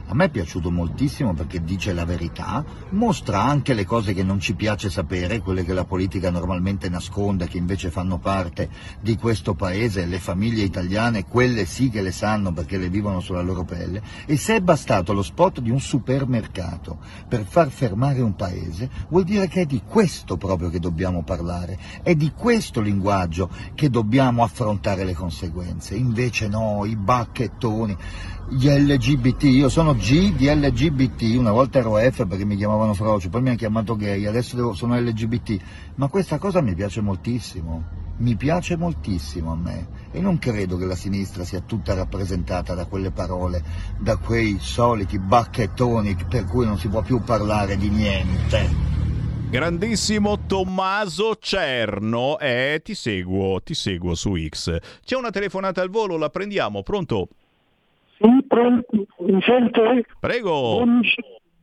A me è piaciuto moltissimo perché dice la verità, mostra anche le cose che non ci piace sapere, quelle che la politica normalmente nasconde, che invece fanno parte di questo paese, le famiglie italiane, quelle sì che le sanno perché le vivono sulla loro pelle, e se è bastato lo spot di un supermercato per far fermare un paese, vuol dire che è di questo proprio che dobbiamo parlare, è di questo linguaggio che dobbiamo affrontare le conseguenze, invece no, i bacchettoni gli LGBT, io sono G di LGBT, una volta ero F perché mi chiamavano Frocio, poi mi hanno chiamato gay, adesso devo, sono LGBT, ma questa cosa mi piace moltissimo, mi piace moltissimo a me e non credo che la sinistra sia tutta rappresentata da quelle parole, da quei soliti bacchettoni per cui non si può più parlare di niente. Grandissimo Tommaso Cerno, eh, ti seguo, ti seguo su X. C'è una telefonata al volo, la prendiamo, pronto? Sì, pronto, mi sente? Prego. Buon,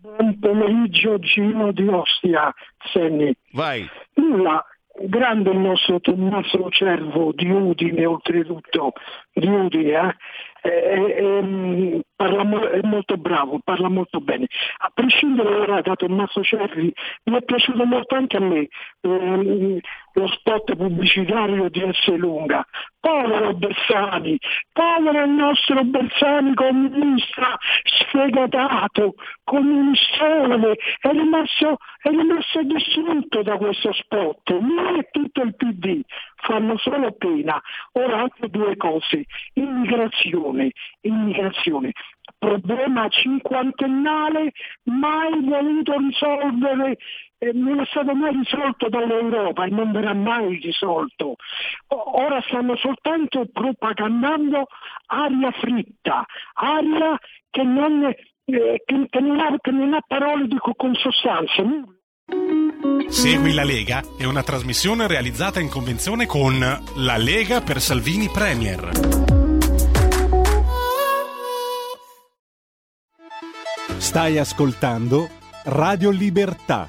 buon pomeriggio Gino di Ostia, Senni. Vai. Nulla, grande il nostro Tommaso Cervo di Udine, oltretutto, di Udine, eh? È, è, parla, è, molto bravo, parla molto bene. A prescindere ora da Tommaso Cervi, mi è piaciuto molto anche a me ehm, lo spot pubblicitario di S. Lunga. Povero Bersani, povero il nostro Bersani comunista sfegatato, comunistone, è rimasto, è rimasto distrutto da questo spot. Lui e tutto il PD fanno solo pena. Ora altre due cose, immigrazione, immigrazione problema cinquantennale mai voluto risolvere, non è stato mai risolto dall'Europa e non verrà mai risolto. Ora stanno soltanto propagandando aria fritta, aria che non, eh, che, che non, ha, che non ha, parole di, con sostanza. Segui la Lega è una trasmissione realizzata in convenzione con La Lega per Salvini Premier. Stai ascoltando Radio Libertà,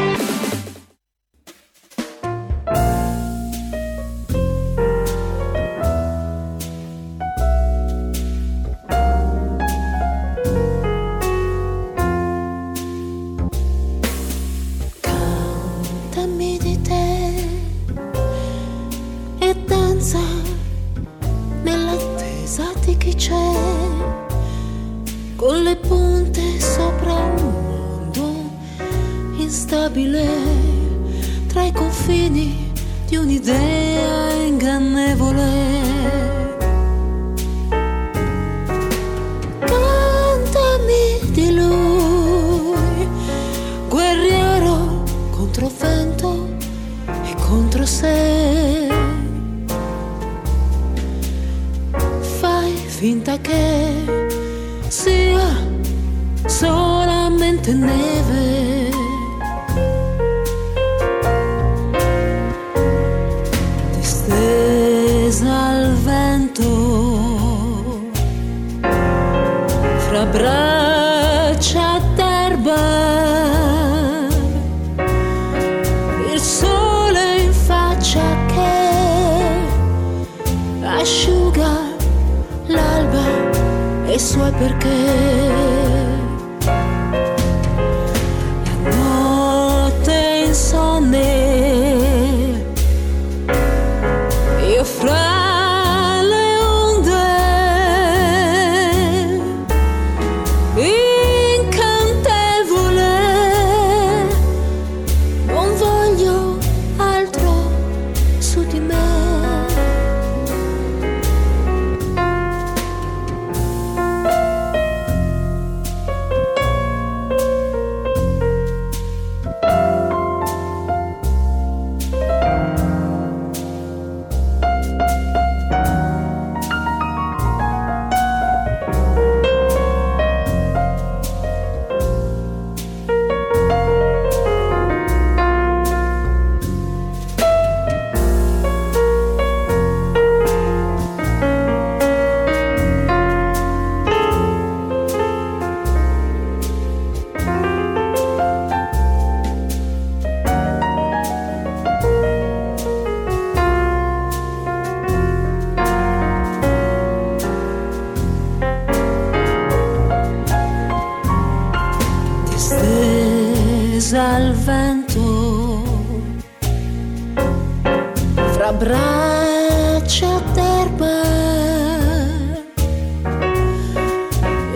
Braccia d'erba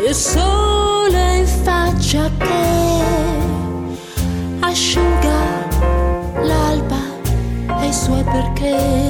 il sole faccia che asciuga l'alba e i suoi perché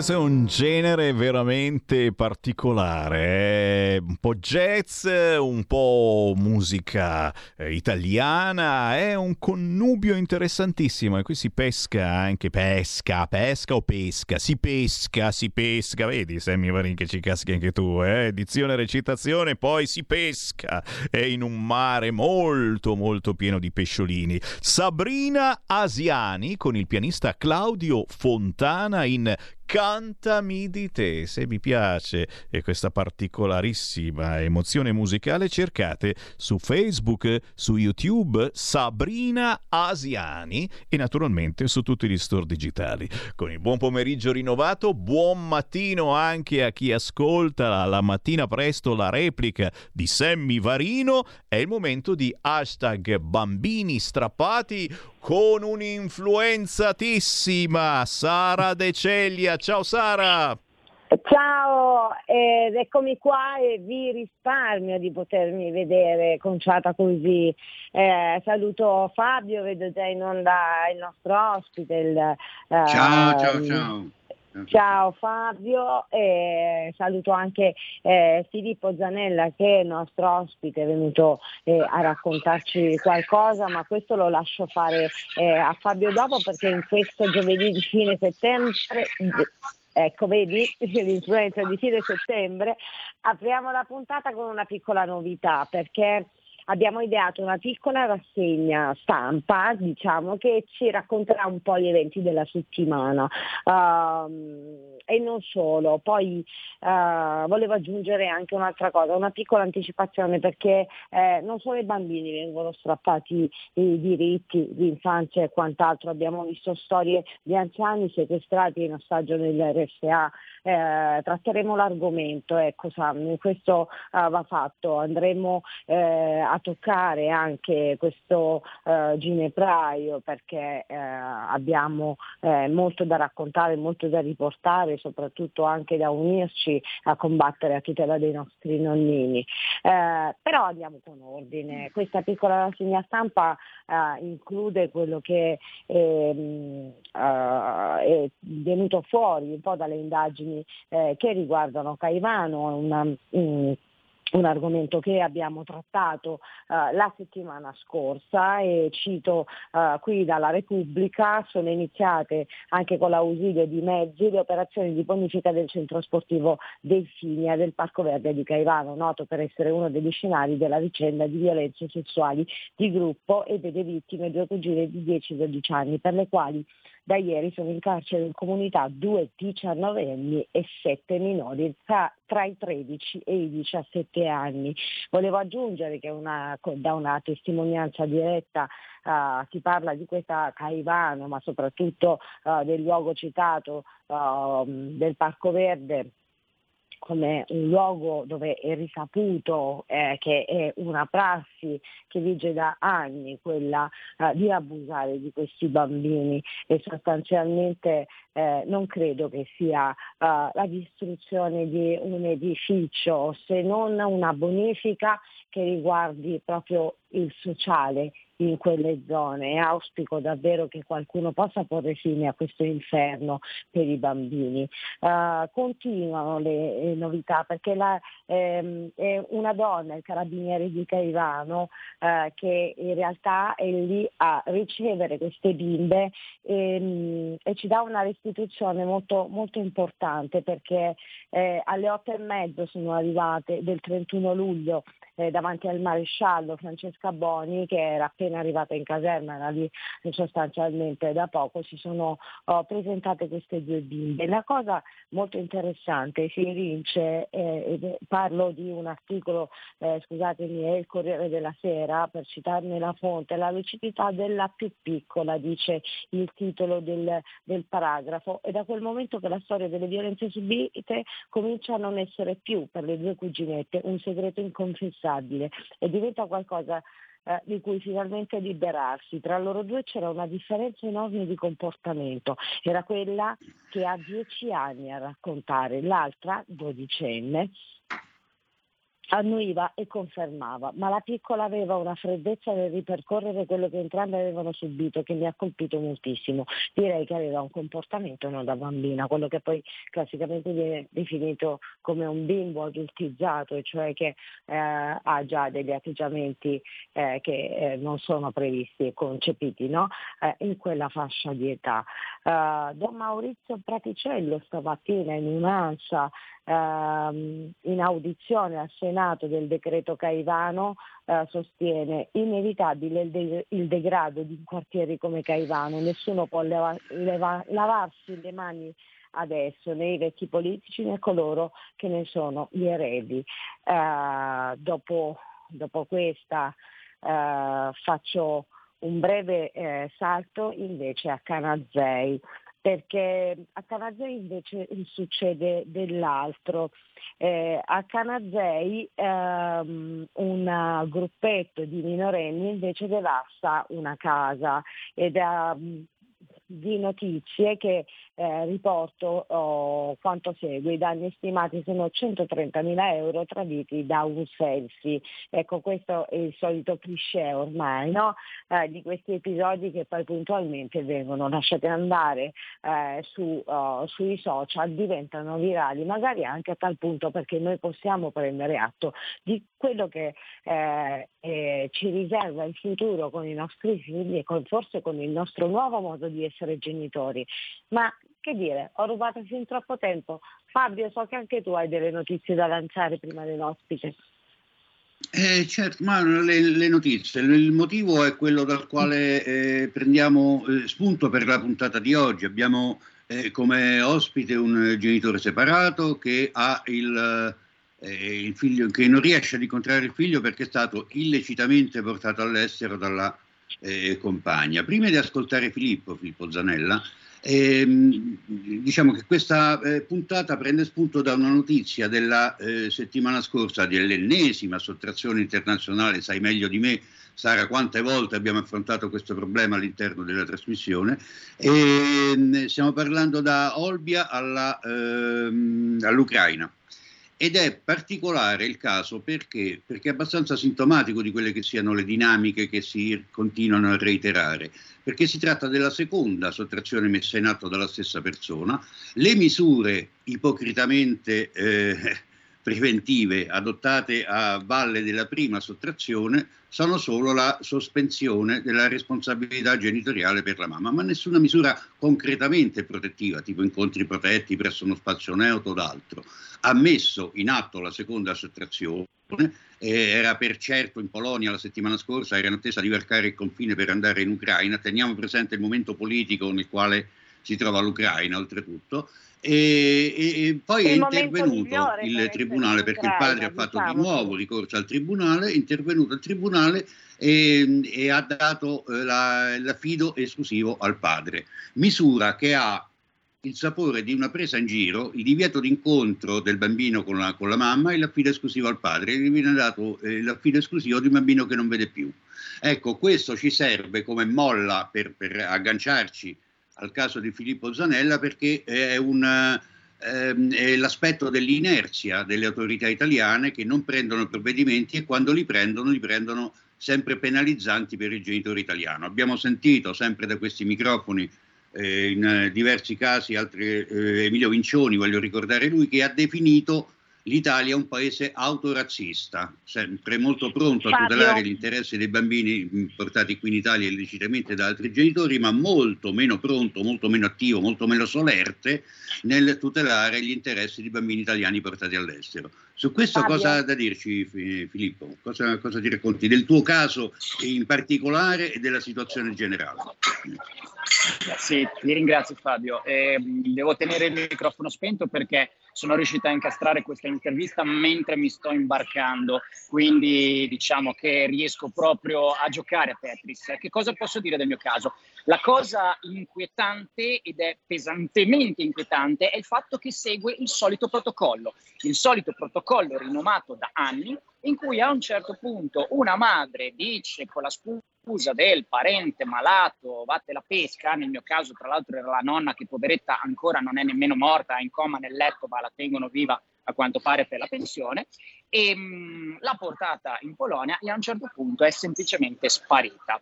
Questo è un genere veramente particolare, eh? un po' jazz, un po' musica eh, italiana, è un connubio interessantissimo e qui si pesca anche pesca, pesca o pesca, si pesca, si pesca, vedi Sammy Varin che ci caschi anche tu, eh? dizione, recitazione, poi si pesca, è in un mare molto molto pieno di pesciolini. Sabrina Asiani con il pianista Claudio Fontana in Cantami di te, se vi piace questa particolarissima emozione musicale cercate su Facebook, su YouTube Sabrina Asiani e naturalmente su tutti gli store digitali. Con il buon pomeriggio rinnovato, buon mattino anche a chi ascolta la mattina presto la replica di Sammy Varino, è il momento di hashtag bambini strappati con un'influenzatissima Sara De Celia. Ciao Sara! Ciao, ed eccomi qua e vi risparmio di potermi vedere conciata così. Eh, saluto Fabio, vedo già in onda il nostro ospite. Il, eh, ciao, ciao, ciao. Ciao Fabio, e saluto anche eh, Filippo Zanella che è il nostro ospite, è venuto eh, a raccontarci qualcosa, ma questo lo lascio fare eh, a Fabio dopo perché in questo giovedì di fine settembre Ecco, vedi [LAUGHS] l'influenza di fine settembre. Apriamo la puntata con una piccola novità perché abbiamo ideato una piccola rassegna stampa, diciamo, che ci racconterà un po' gli eventi della settimana. Uh, e non solo, poi uh, volevo aggiungere anche un'altra cosa, una piccola anticipazione perché eh, non solo i bambini vengono strappati i diritti di infanzia e quant'altro, abbiamo visto storie di anziani sequestrati in ostaggio nell'RSA, eh, tratteremo l'argomento, ecco Sam, questo uh, va fatto, andremo eh, a toccare anche questo eh, ginepraio perché eh, abbiamo eh, molto da raccontare, molto da riportare, soprattutto anche da unirci a combattere a tutela dei nostri nonnini. Eh, però andiamo con ordine. Questa piccola rassegna stampa eh, include quello che ehm, eh, è venuto fuori un po' dalle indagini che riguardano Caivano, una, um, un argomento che abbiamo trattato uh, la settimana scorsa e cito uh, qui dalla Repubblica, sono iniziate anche con l'ausilio di mezzi le operazioni di bonifica del centro sportivo Delfinia del Parco Verde di Caivano, noto per essere uno degli scenari della vicenda di violenze sessuali di gruppo e vede vittime due cugine di 10-12 anni per le quali da ieri sono in carcere in comunità due diciannovenni e sette minori tra, tra, i 13 e i 17 anni. Volevo aggiungere che una, da una testimonianza diretta uh, si parla di questa Caivano, ma soprattutto uh, del luogo citato uh, del Parco Verde come un luogo dove è risaputo eh, che è una prassi che vige da anni quella eh, di abusare di questi bambini. E sostanzialmente eh, non credo che sia uh, la distruzione di un edificio se non una bonifica che riguardi proprio il sociale in quelle zone e auspico davvero che qualcuno possa porre fine a questo inferno per i bambini. Uh, continuano le, le, novità perché la, ehm, è una donna, il carabiniere di Caivano, uh, che in realtà è lì a ricevere queste bimbe e, um, e ci dà una restituzione molto, molto importante perché eh, alle otto e mezzo sono arrivate del 31 luglio eh, davanti al maresciallo Francesca Boni che era appena arrivata in caserma, era lì sostanzialmente da poco, si sono oh, presentate queste due bimbe. La cosa molto interessante si evince, eh, parlo di un articolo, eh, scusatemi, è il Corriere della Sera, per citarne la fonte, la lucidità della più piccola, dice il titolo del, del paragrafo, e da quel momento che la storia delle violenze subite comincia a non essere più per le due cuginette un segreto inconfessato responsabile e diventa qualcosa eh, di cui finalmente liberarsi. Tra loro due c'era una differenza enorme di comportamento, era quella che ha dieci anni a raccontare, l'altra dodicenne annuiva e confermava, ma la piccola aveva una freddezza nel ripercorrere quello che entrambi avevano subito che mi ha colpito moltissimo. Direi che aveva un comportamento non da bambina, quello che poi classicamente viene definito come un bimbo adultizzato, cioè che eh, ha già degli atteggiamenti eh, che eh, non sono previsti e concepiti no? Eh, in quella fascia di età. Uh, Don Maurizio Praticello stamattina in un'ansia ehm, in audizione al Senato del decreto Caivano eh, sostiene inevitabile il, de- il, degrado di quartieri come Caivano, nessuno può leva- leva- lavarsi le mani adesso né i vecchi politici né coloro che ne sono gli eredi. Eh, dopo, dopo, questa eh, faccio un breve eh, salto invece a Canazei perché a Canazei invece succede dell'altro. Eh, a Canazei ehm, un gruppetto di minorenni invece devasta una casa ed um, di notizie che eh, riporto oh, quanto segue. I danni stimati sono 130 mila euro traditi da un selfie. Ecco, questo è il solito cliché ormai no? eh, di questi episodi che poi puntualmente vengono lasciati andare eh, su, oh, sui social, diventano virali, magari anche a tal punto perché noi possiamo prendere atto di quello che eh, ci riserva il futuro con i nostri figli e con, forse con il nostro nuovo modo di essere genitori. Ma che dire, ho rubato fin troppo tempo. Fabio, so che anche tu hai delle notizie da lanciare prima dell'ospite. Eh, certo, ma le, le, notizie, il motivo è quello dal quale eh, prendiamo eh, spunto per la puntata di oggi. Abbiamo eh, come ospite un genitore separato che ha il, eh, il, figlio, che non riesce ad incontrare il figlio perché è stato illecitamente portato all'estero dalla eh, compagna. Prima di ascoltare Filippo, Filippo Zanella, Ehm, diciamo che questa eh, puntata prende spunto da una notizia della eh, settimana scorsa dell'ennesima sottrazione internazionale, sai meglio di me Sara quante volte abbiamo affrontato questo problema all'interno della trasmissione e, ehm, stiamo parlando da Olbia alla, ehm, all'Ucraina. Ed è particolare il caso perché? perché è abbastanza sintomatico di quelle che siano le dinamiche che si continuano a reiterare, perché si tratta della seconda sottrazione messa in atto dalla stessa persona, le misure ipocritamente eh, [LAUGHS] preventive adottate a valle della prima sottrazione sono solo la sospensione della responsabilità genitoriale per la mamma, ma nessuna misura concretamente protettiva, tipo incontri protetti presso uno spazio neutro o d'altro. Ha messo in atto la seconda sottrazione, eh, era per certo in Polonia la settimana scorsa, era in attesa di varcare il confine per andare in Ucraina, teniamo presente il momento politico nel quale si trova l'Ucraina oltretutto, e, e, e poi è intervenuto il tribunale perché il padre ha fatto diciamo. di nuovo ricorso al tribunale, è intervenuto il tribunale e, e ha dato eh, la, l'affido esclusivo al padre, misura che ha il sapore di una presa in giro, il divieto d'incontro del bambino con la, con la mamma e l'affido esclusivo al padre, gli viene dato eh, l'affido esclusivo di un bambino che non vede più. Ecco, questo ci serve come molla per, per agganciarci al caso di Filippo Zanella perché è, una, ehm, è l'aspetto dell'inerzia delle autorità italiane che non prendono provvedimenti e quando li prendono li prendono sempre penalizzanti per il genitore italiano. Abbiamo sentito sempre da questi microfoni eh, in diversi casi altri, eh, Emilio Vincioni, voglio ricordare lui, che ha definito l'Italia un paese autorazzista, sempre molto pronto a tutelare gli interessi dei bambini portati qui in Italia illecitamente da altri genitori, ma molto meno pronto, molto meno attivo, molto meno solerte nel tutelare gli interessi di bambini italiani portati all'estero. Su questo Fabio. cosa ha da dirci Filippo? Cosa, cosa ti racconti del tuo caso in particolare e della situazione generale? Sì, ti ringrazio Fabio. Eh, devo tenere il microfono spento perché sono riuscita a incastrare questa intervista mentre mi sto imbarcando, quindi diciamo che riesco proprio a giocare a Tetris. Che cosa posso dire del mio caso? La cosa inquietante ed è pesantemente inquietante è il fatto che segue il solito protocollo, il solito protocollo rinomato da anni in cui a un certo punto una madre dice con la scusa del parente malato, vatte la pesca, nel mio caso tra l'altro era la nonna che poveretta ancora non è nemmeno morta, è in coma nel letto ma la tengono viva a quanto pare per la pensione, e mh, l'ha portata in Polonia e a un certo punto è semplicemente sparita.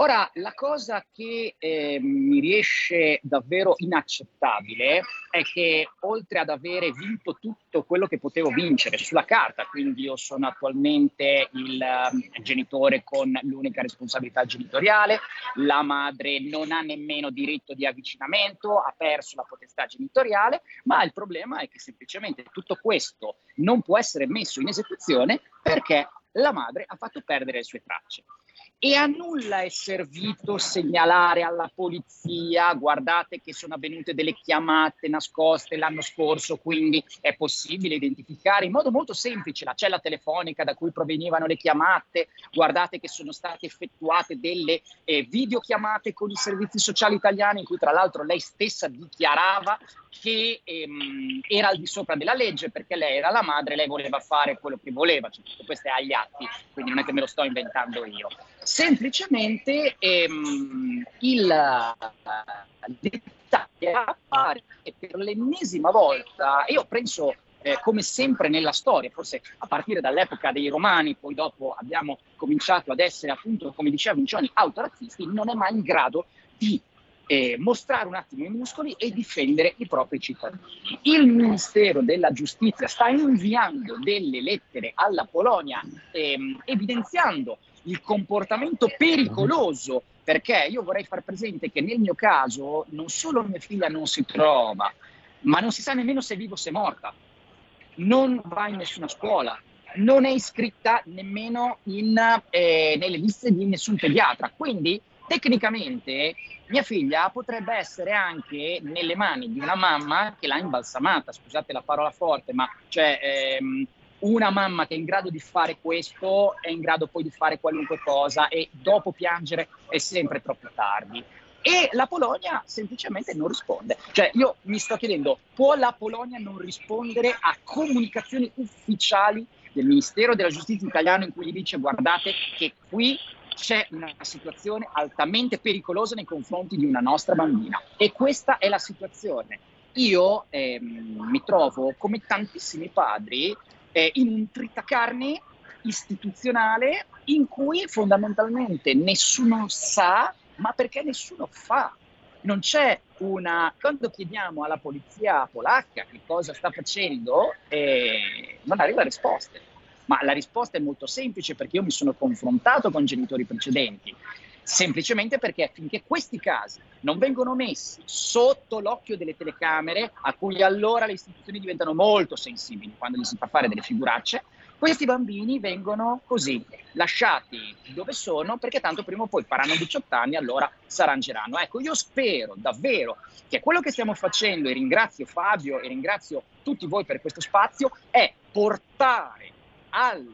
Ora, la cosa che eh, mi riesce davvero inaccettabile è che oltre ad avere vinto tutto quello che potevo vincere sulla carta, quindi io sono attualmente il uh, genitore con l'unica responsabilità genitoriale, la madre non ha nemmeno diritto di avvicinamento, ha perso la potestà genitoriale, ma il problema è che semplicemente tutto questo non può essere messo in esecuzione perché la madre ha fatto perdere le sue tracce. E a nulla è servito segnalare alla polizia, guardate che sono avvenute delle chiamate nascoste l'anno scorso, quindi è possibile identificare in modo molto semplice la cella telefonica da cui provenivano le chiamate, guardate che sono state effettuate delle eh, videochiamate con i servizi sociali italiani in cui tra l'altro lei stessa dichiarava che ehm, era al di sopra della legge perché lei era la madre, lei voleva fare quello che voleva, cioè, questo è agli atti, quindi non è che me lo sto inventando io. Semplicemente ehm, il l'Italia per l'ennesima volta, e io penso eh, come sempre nella storia, forse a partire dall'epoca dei romani, poi dopo abbiamo cominciato ad essere appunto, come diceva Vincioni, autorazzisti, non è mai in grado di eh, mostrare un attimo i muscoli e difendere i propri cittadini. Il Ministero della Giustizia sta inviando delle lettere alla Polonia ehm, evidenziando il comportamento pericoloso, perché io vorrei far presente che nel mio caso non solo mia figlia non si trova, ma non si sa nemmeno se è viva o se è morta, non va in nessuna scuola, non è iscritta nemmeno in, eh, nelle liste di nessun pediatra, quindi tecnicamente mia figlia potrebbe essere anche nelle mani di una mamma che l'ha imbalsamata, scusate la parola forte, ma cioè ehm, una mamma che è in grado di fare questo è in grado poi di fare qualunque cosa e dopo piangere è sempre troppo tardi. E la Polonia semplicemente non risponde. Cioè io mi sto chiedendo, può la Polonia non rispondere a comunicazioni ufficiali del Ministero della Giustizia italiano in cui gli dice guardate che qui c'è una situazione altamente pericolosa nei confronti di una nostra bambina e questa è la situazione. Io ehm, mi trovo come tantissimi padri eh, in un tritacarne istituzionale in cui fondamentalmente nessuno sa, ma perché nessuno fa. Non c'è una... Quando chiediamo alla polizia polacca che cosa sta facendo, eh, non arriva risposte ma la risposta è molto semplice perché io mi sono confrontato con genitori precedenti, semplicemente perché finché questi casi non vengono messi sotto l'occhio delle telecamere, a cui allora le istituzioni diventano molto sensibili quando gli si fa fare delle figuracce, questi bambini vengono così lasciati dove sono perché tanto prima o poi faranno 18 anni allora s'arrangeranno. Ecco, io spero davvero che quello che stiamo facendo, e ringrazio Fabio e ringrazio tutti voi per questo spazio, è portare al,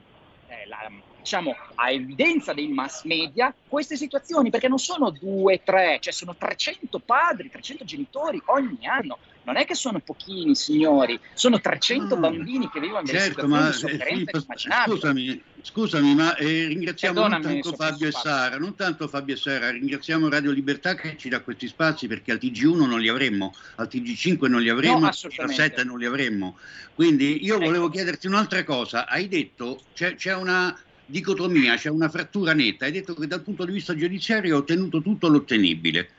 eh, la, diciamo, a evidenza dei mass media queste situazioni, perché non sono due, tre, cioè sono 300 padri, 300 genitori ogni anno. Non è che sono pochini signori, sono 300 mm. bambini che vivono certo, situazioni ma, eh, Scusami, scusami, ma eh, ringraziamo Perdonami, non tanto Fabio e Sara, non tanto Fabio e Sara, ringraziamo Radio Libertà che ci dà questi spazi perché al TG1 non li avremmo, al TG5 non li avremmo, No, al TG7 assolutamente. non li avremmo. Quindi io Ecco. volevo chiederti un'altra cosa. Hai detto c'è, c'è una dicotomia, c'è una frattura netta. Hai detto che dal punto di vista giudiziario hai ottenuto tutto l'ottenibile.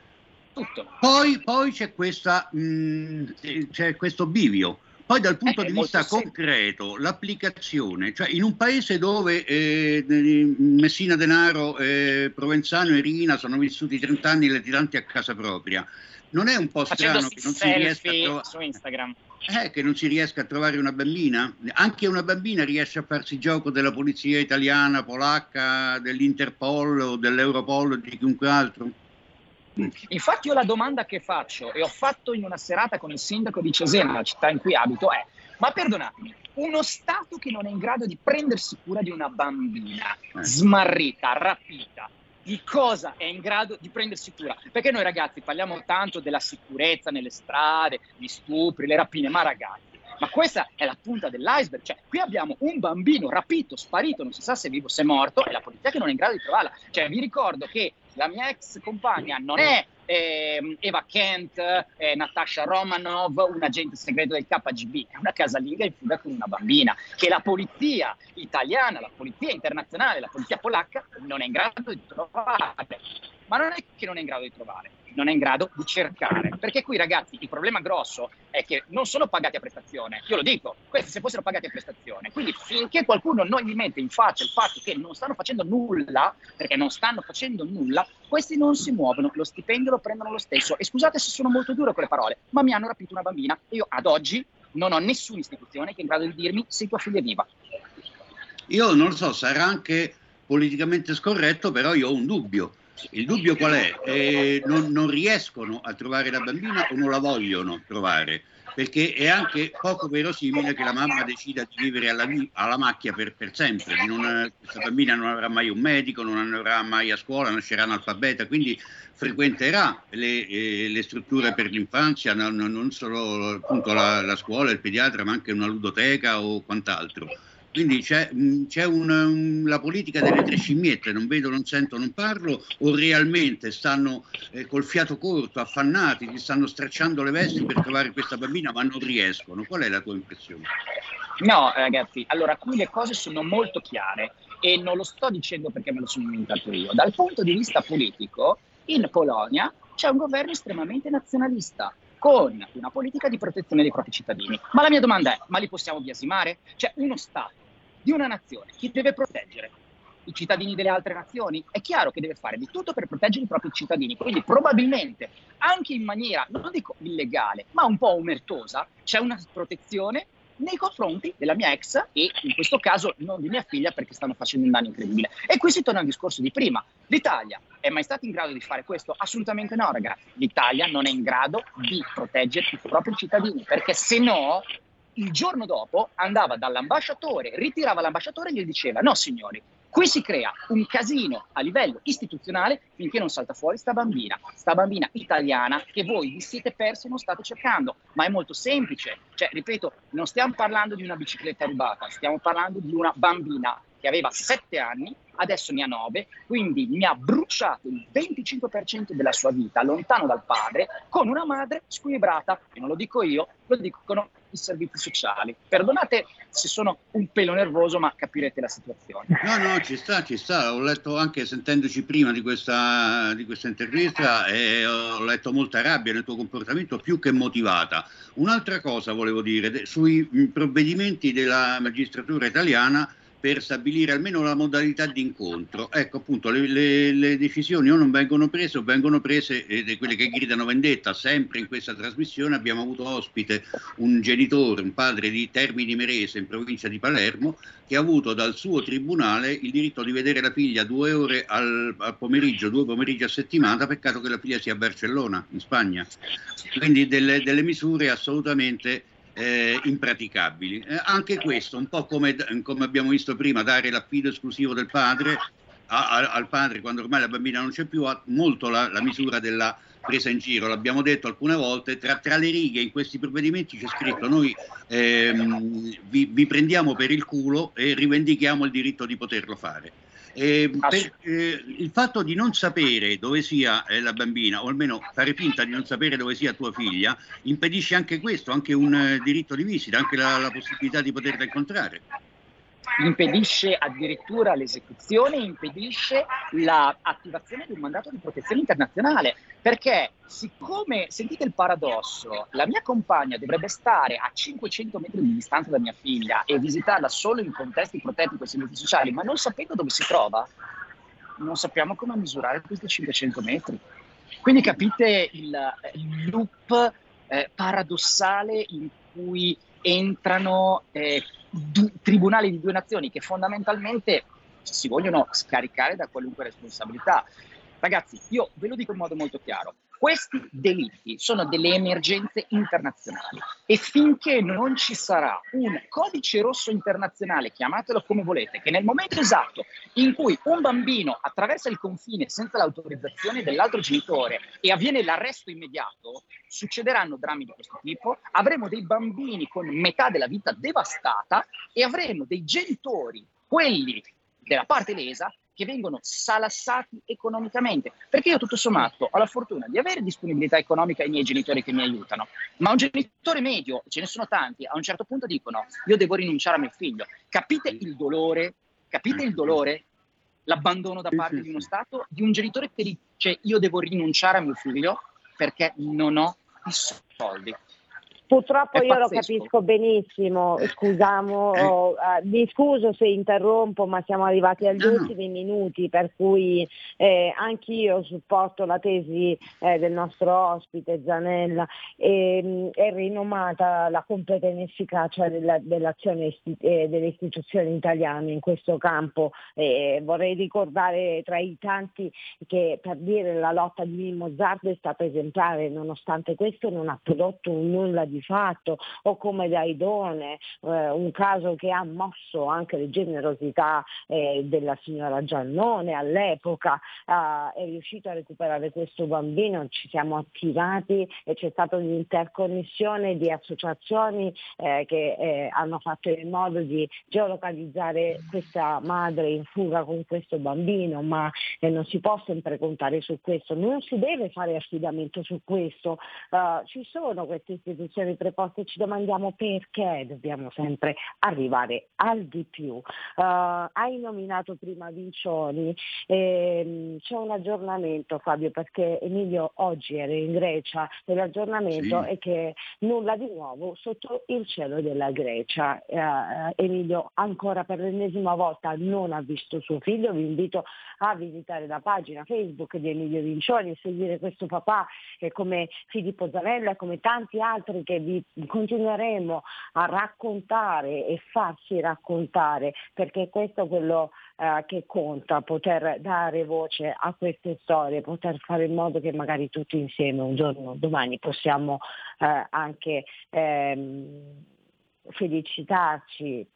Tutto. Poi, poi c'è, questa, mh, c'è questo bivio. Poi dal punto Eh, di vista semplice. concreto, l'applicazione, cioè in un paese dove eh, Messina Denaro, eh, Provenzano e Rina sono vissuti 30 anni latitanti a casa propria, non è un po' strano Facendosi che non, si riesca a selfie trova- su Instagram. Eh, che non si riesca a trovare una bambina? Anche una bambina riesce a farsi gioco della polizia italiana, polacca, dell'Interpol o dell'Europol o di chiunque altro? Infatti io la domanda che faccio e ho fatto in una serata con il sindaco di Cesena, la città in cui abito, è ma perdonatemi, uno Stato che non è in grado di prendersi cura di una bambina smarrita, rapita, di cosa è in grado di prendersi cura? Perché noi ragazzi parliamo tanto della sicurezza nelle strade, gli stupri, le rapine, ma ragazzi, ma questa è la punta dell'iceberg, cioè qui abbiamo un bambino rapito, sparito, non si sa se è vivo o se è morto, e la polizia che non è in grado di trovarla. Cioè vi ricordo che la mia ex compagna non è ehm, Eva Kent, eh, Natasha Romanov, un agente segreto del KGB, è una casalinga in fuga con una bambina che la polizia italiana, la polizia internazionale, la polizia polacca non è in grado di trovare. Ma non è che non è in grado di trovare, non è in grado di cercare. Perché qui, ragazzi, il problema grosso è che non sono pagati a prestazione. Io lo dico, questi se fossero pagati a prestazione. Quindi finché qualcuno non gli mette in faccia il fatto che non stanno facendo nulla, perché non stanno facendo nulla, questi non si muovono, lo stipendio lo prendono lo stesso. E scusate se sono molto duro con le parole, ma mi hanno rapito una bambina e io ad oggi non ho nessuna istituzione che è in grado di dirmi se tua figlia è viva. Io non lo so, sarà anche politicamente scorretto, però io ho un dubbio. Il dubbio qual è? Eh, non, non, riescono a trovare la bambina o non la vogliono trovare, perché è anche poco verosimile che la mamma decida di vivere alla, alla macchia per, per sempre. Non, questa bambina non avrà mai un medico, non andrà mai a scuola, nascerà analfabeta, quindi frequenterà le, eh, le strutture per l'infanzia, non, non solo appunto, la, la scuola, il pediatra, ma anche una ludoteca o quant'altro quindi c'è, c'è un, la politica delle tre scimmiette, non vedo, non sento, non parlo, o realmente stanno eh, col fiato corto, affannati, gli stanno stracciando le vesti per trovare questa bambina, ma non riescono. Qual è la tua impressione? No, ragazzi, allora qui le cose sono molto chiare e non lo sto dicendo perché me lo sono inventato io. Dal punto di vista politico, in Polonia c'è un governo estremamente nazionalista con una politica di protezione dei propri cittadini. Ma la mia domanda è, ma li possiamo biasimare? Cioè uno Stato di una nazione, chi deve proteggere? I cittadini delle altre nazioni? È chiaro che deve fare di tutto per proteggere i propri cittadini, quindi probabilmente anche in maniera, non dico illegale, ma un po' omertosa, c'è una protezione nei confronti della mia ex e in questo caso non di mia figlia perché stanno facendo un danno incredibile. E qui si torna al discorso di prima. L'Italia è mai stata in grado di fare questo? Assolutamente no, ragazzi. L'Italia non è in grado di proteggere i propri cittadini perché se no il giorno dopo andava dall'ambasciatore, ritirava l'ambasciatore e gli diceva no signori, Qui si crea un casino a livello istituzionale finché non salta fuori sta bambina, sta bambina italiana che voi vi siete persi e non state cercando, ma è molto semplice. Cioè, ripeto, non stiamo parlando di una bicicletta rubata, stiamo parlando di una bambina che aveva 7 anni, adesso ne ha 9, quindi mi ha bruciato il 25% della sua vita lontano dal padre con una madre squilibrata, e non lo dico io, lo dicono i servizi sociali. Perdonate se sono un pelo nervoso, ma capirete la situazione. No, no, ci sta, ci sta. Ho letto anche sentendoci prima di questa, di questa intervista e ho letto molta rabbia nel tuo comportamento, più che motivata. Un'altra cosa volevo dire, sui provvedimenti della magistratura italiana per stabilire almeno la modalità di incontro. Ecco appunto, le, le, le, decisioni o non vengono prese o vengono prese ed è quelle che gridano vendetta. Sempre in questa trasmissione abbiamo avuto ospite un genitore, un padre di Termini Merese in provincia di Palermo, che ha avuto dal suo tribunale il diritto di vedere la figlia due ore al, al pomeriggio, due pomeriggi a settimana, peccato che la figlia sia a Barcellona, in Spagna. Quindi delle, delle misure assolutamente eh, impraticabili. Eh, anche questo, un po' come, come, abbiamo visto prima, dare l'affido esclusivo del padre a, a, al padre quando ormai la bambina non c'è più, ha molto la, la misura della presa in giro, l'abbiamo detto alcune volte, tra, tra, le righe in questi provvedimenti c'è scritto noi ehm, vi, vi prendiamo per il culo e rivendichiamo il diritto di poterlo fare. Eh, per, eh, il fatto di non sapere dove sia eh, la bambina, o almeno fare finta di non sapere dove sia tua figlia, impedisce anche questo, anche un eh, diritto di visita, anche la, la possibilità di poterla incontrare impedisce addirittura l'esecuzione, impedisce l'attivazione di un mandato di protezione internazionale, perché siccome, sentite il paradosso, la mia compagna dovrebbe stare a 500 metri di distanza da mia figlia e visitarla solo in contesti protetti i servizi sociali, ma non sapendo dove si trova, non sappiamo come misurare questi 500 metri. Quindi capite il, il loop eh, paradossale in cui entrano eh, du- tribunali di due nazioni che fondamentalmente si vogliono scaricare da qualunque responsabilità. Ragazzi, io ve lo dico in modo molto chiaro, questi delitti sono delle emergenze internazionali e finché non ci sarà un codice rosso internazionale, chiamatelo come volete, che nel momento esatto in cui un bambino attraversa il confine senza l'autorizzazione dell'altro genitore e avviene l'arresto immediato, succederanno drammi di questo tipo, avremo dei bambini con metà della vita devastata e avremo dei genitori, quelli della parte lesa, che vengono salassati economicamente. Perché io tutto sommato ho la fortuna di avere disponibilità economica ai miei genitori che mi aiutano, ma un genitore medio, ce ne sono tanti, a un certo punto dicono io devo rinunciare a mio figlio. Capite il dolore? Capite il dolore? L'abbandono da parte di uno Stato, di un genitore che dice io devo rinunciare a mio figlio perché non ho i soldi. Purtroppo io lo capisco benissimo, scusamo, Eh. uh, mi scuso se interrompo, ma siamo arrivati agli No, no. ultimi minuti, per cui eh, anch'io supporto la tesi eh, del nostro ospite Zanella. E, mh, è rinomata la completa inefficacia della- dell'azione isti- eh, delle istituzioni italiane in questo campo. Eh, vorrei ricordare tra i tanti che per dire la lotta di Mimmo Zardo è stata esemplare, nonostante questo non ha prodotto nulla di fatto, o come Daidone, eh, un caso che ha mosso anche le generosità eh, della signora Giannone all'epoca, eh, è riuscito a recuperare questo bambino, ci siamo attivati e c'è stata un'interconnessione di associazioni eh, che eh, hanno fatto in modo di geolocalizzare questa madre in fuga con questo bambino, ma eh, non si può sempre contare su questo, non si deve fare affidamento su questo. Ci sono queste istituzioni preposte, ci domandiamo perché dobbiamo sempre arrivare al di più. Uh, hai nominato prima Vincioni, ehm, c'è un aggiornamento Fabio perché Emilio oggi era in Grecia e l'aggiornamento Sì. è che nulla di nuovo sotto il cielo della Grecia. Eh, Emilio ancora per l'ennesima volta non ha visto suo figlio, vi invito a visitare la pagina Facebook di Emilio Vincioni e seguire questo papà eh, come Filippo Zanella, come tanti altri che vi continueremo a raccontare e farsi raccontare, perché questo è quello eh, che conta, poter dare voce a queste storie, poter fare in modo che magari tutti insieme un giorno, domani possiamo eh, anche ehm, felicitarci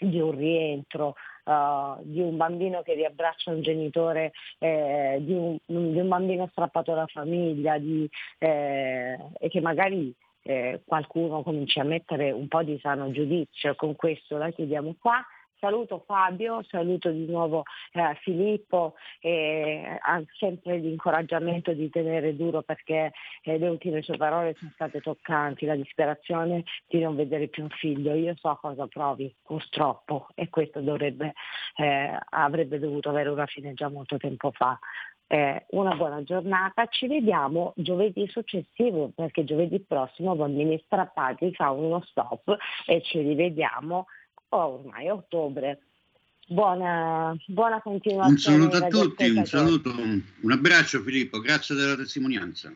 di un rientro, uh, di un bambino che riabbraccia un genitore, eh, di, un, di, un, bambino strappato alla famiglia di, eh, e che magari eh, qualcuno cominci a mettere un po' di sano giudizio. Con questo la chiudiamo qua. Saluto Fabio, saluto di nuovo eh, Filippo e ha sempre l'incoraggiamento di tenere duro perché eh, le ultime sue parole sono state toccanti, la disperazione di non vedere più un figlio. Io so cosa provi, purtroppo, e questo dovrebbe, eh, avrebbe dovuto avere una fine già molto tempo fa. Eh, una buona giornata, ci vediamo giovedì successivo perché giovedì prossimo Bambini Strappati fa uno stop e ci rivediamo oh, ormai è ottobre. Buona, buona continuazione. Un saluto a tutti, un saluto, un abbraccio Filippo, grazie della testimonianza.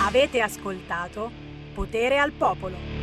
Avete ascoltato Potere al Popolo.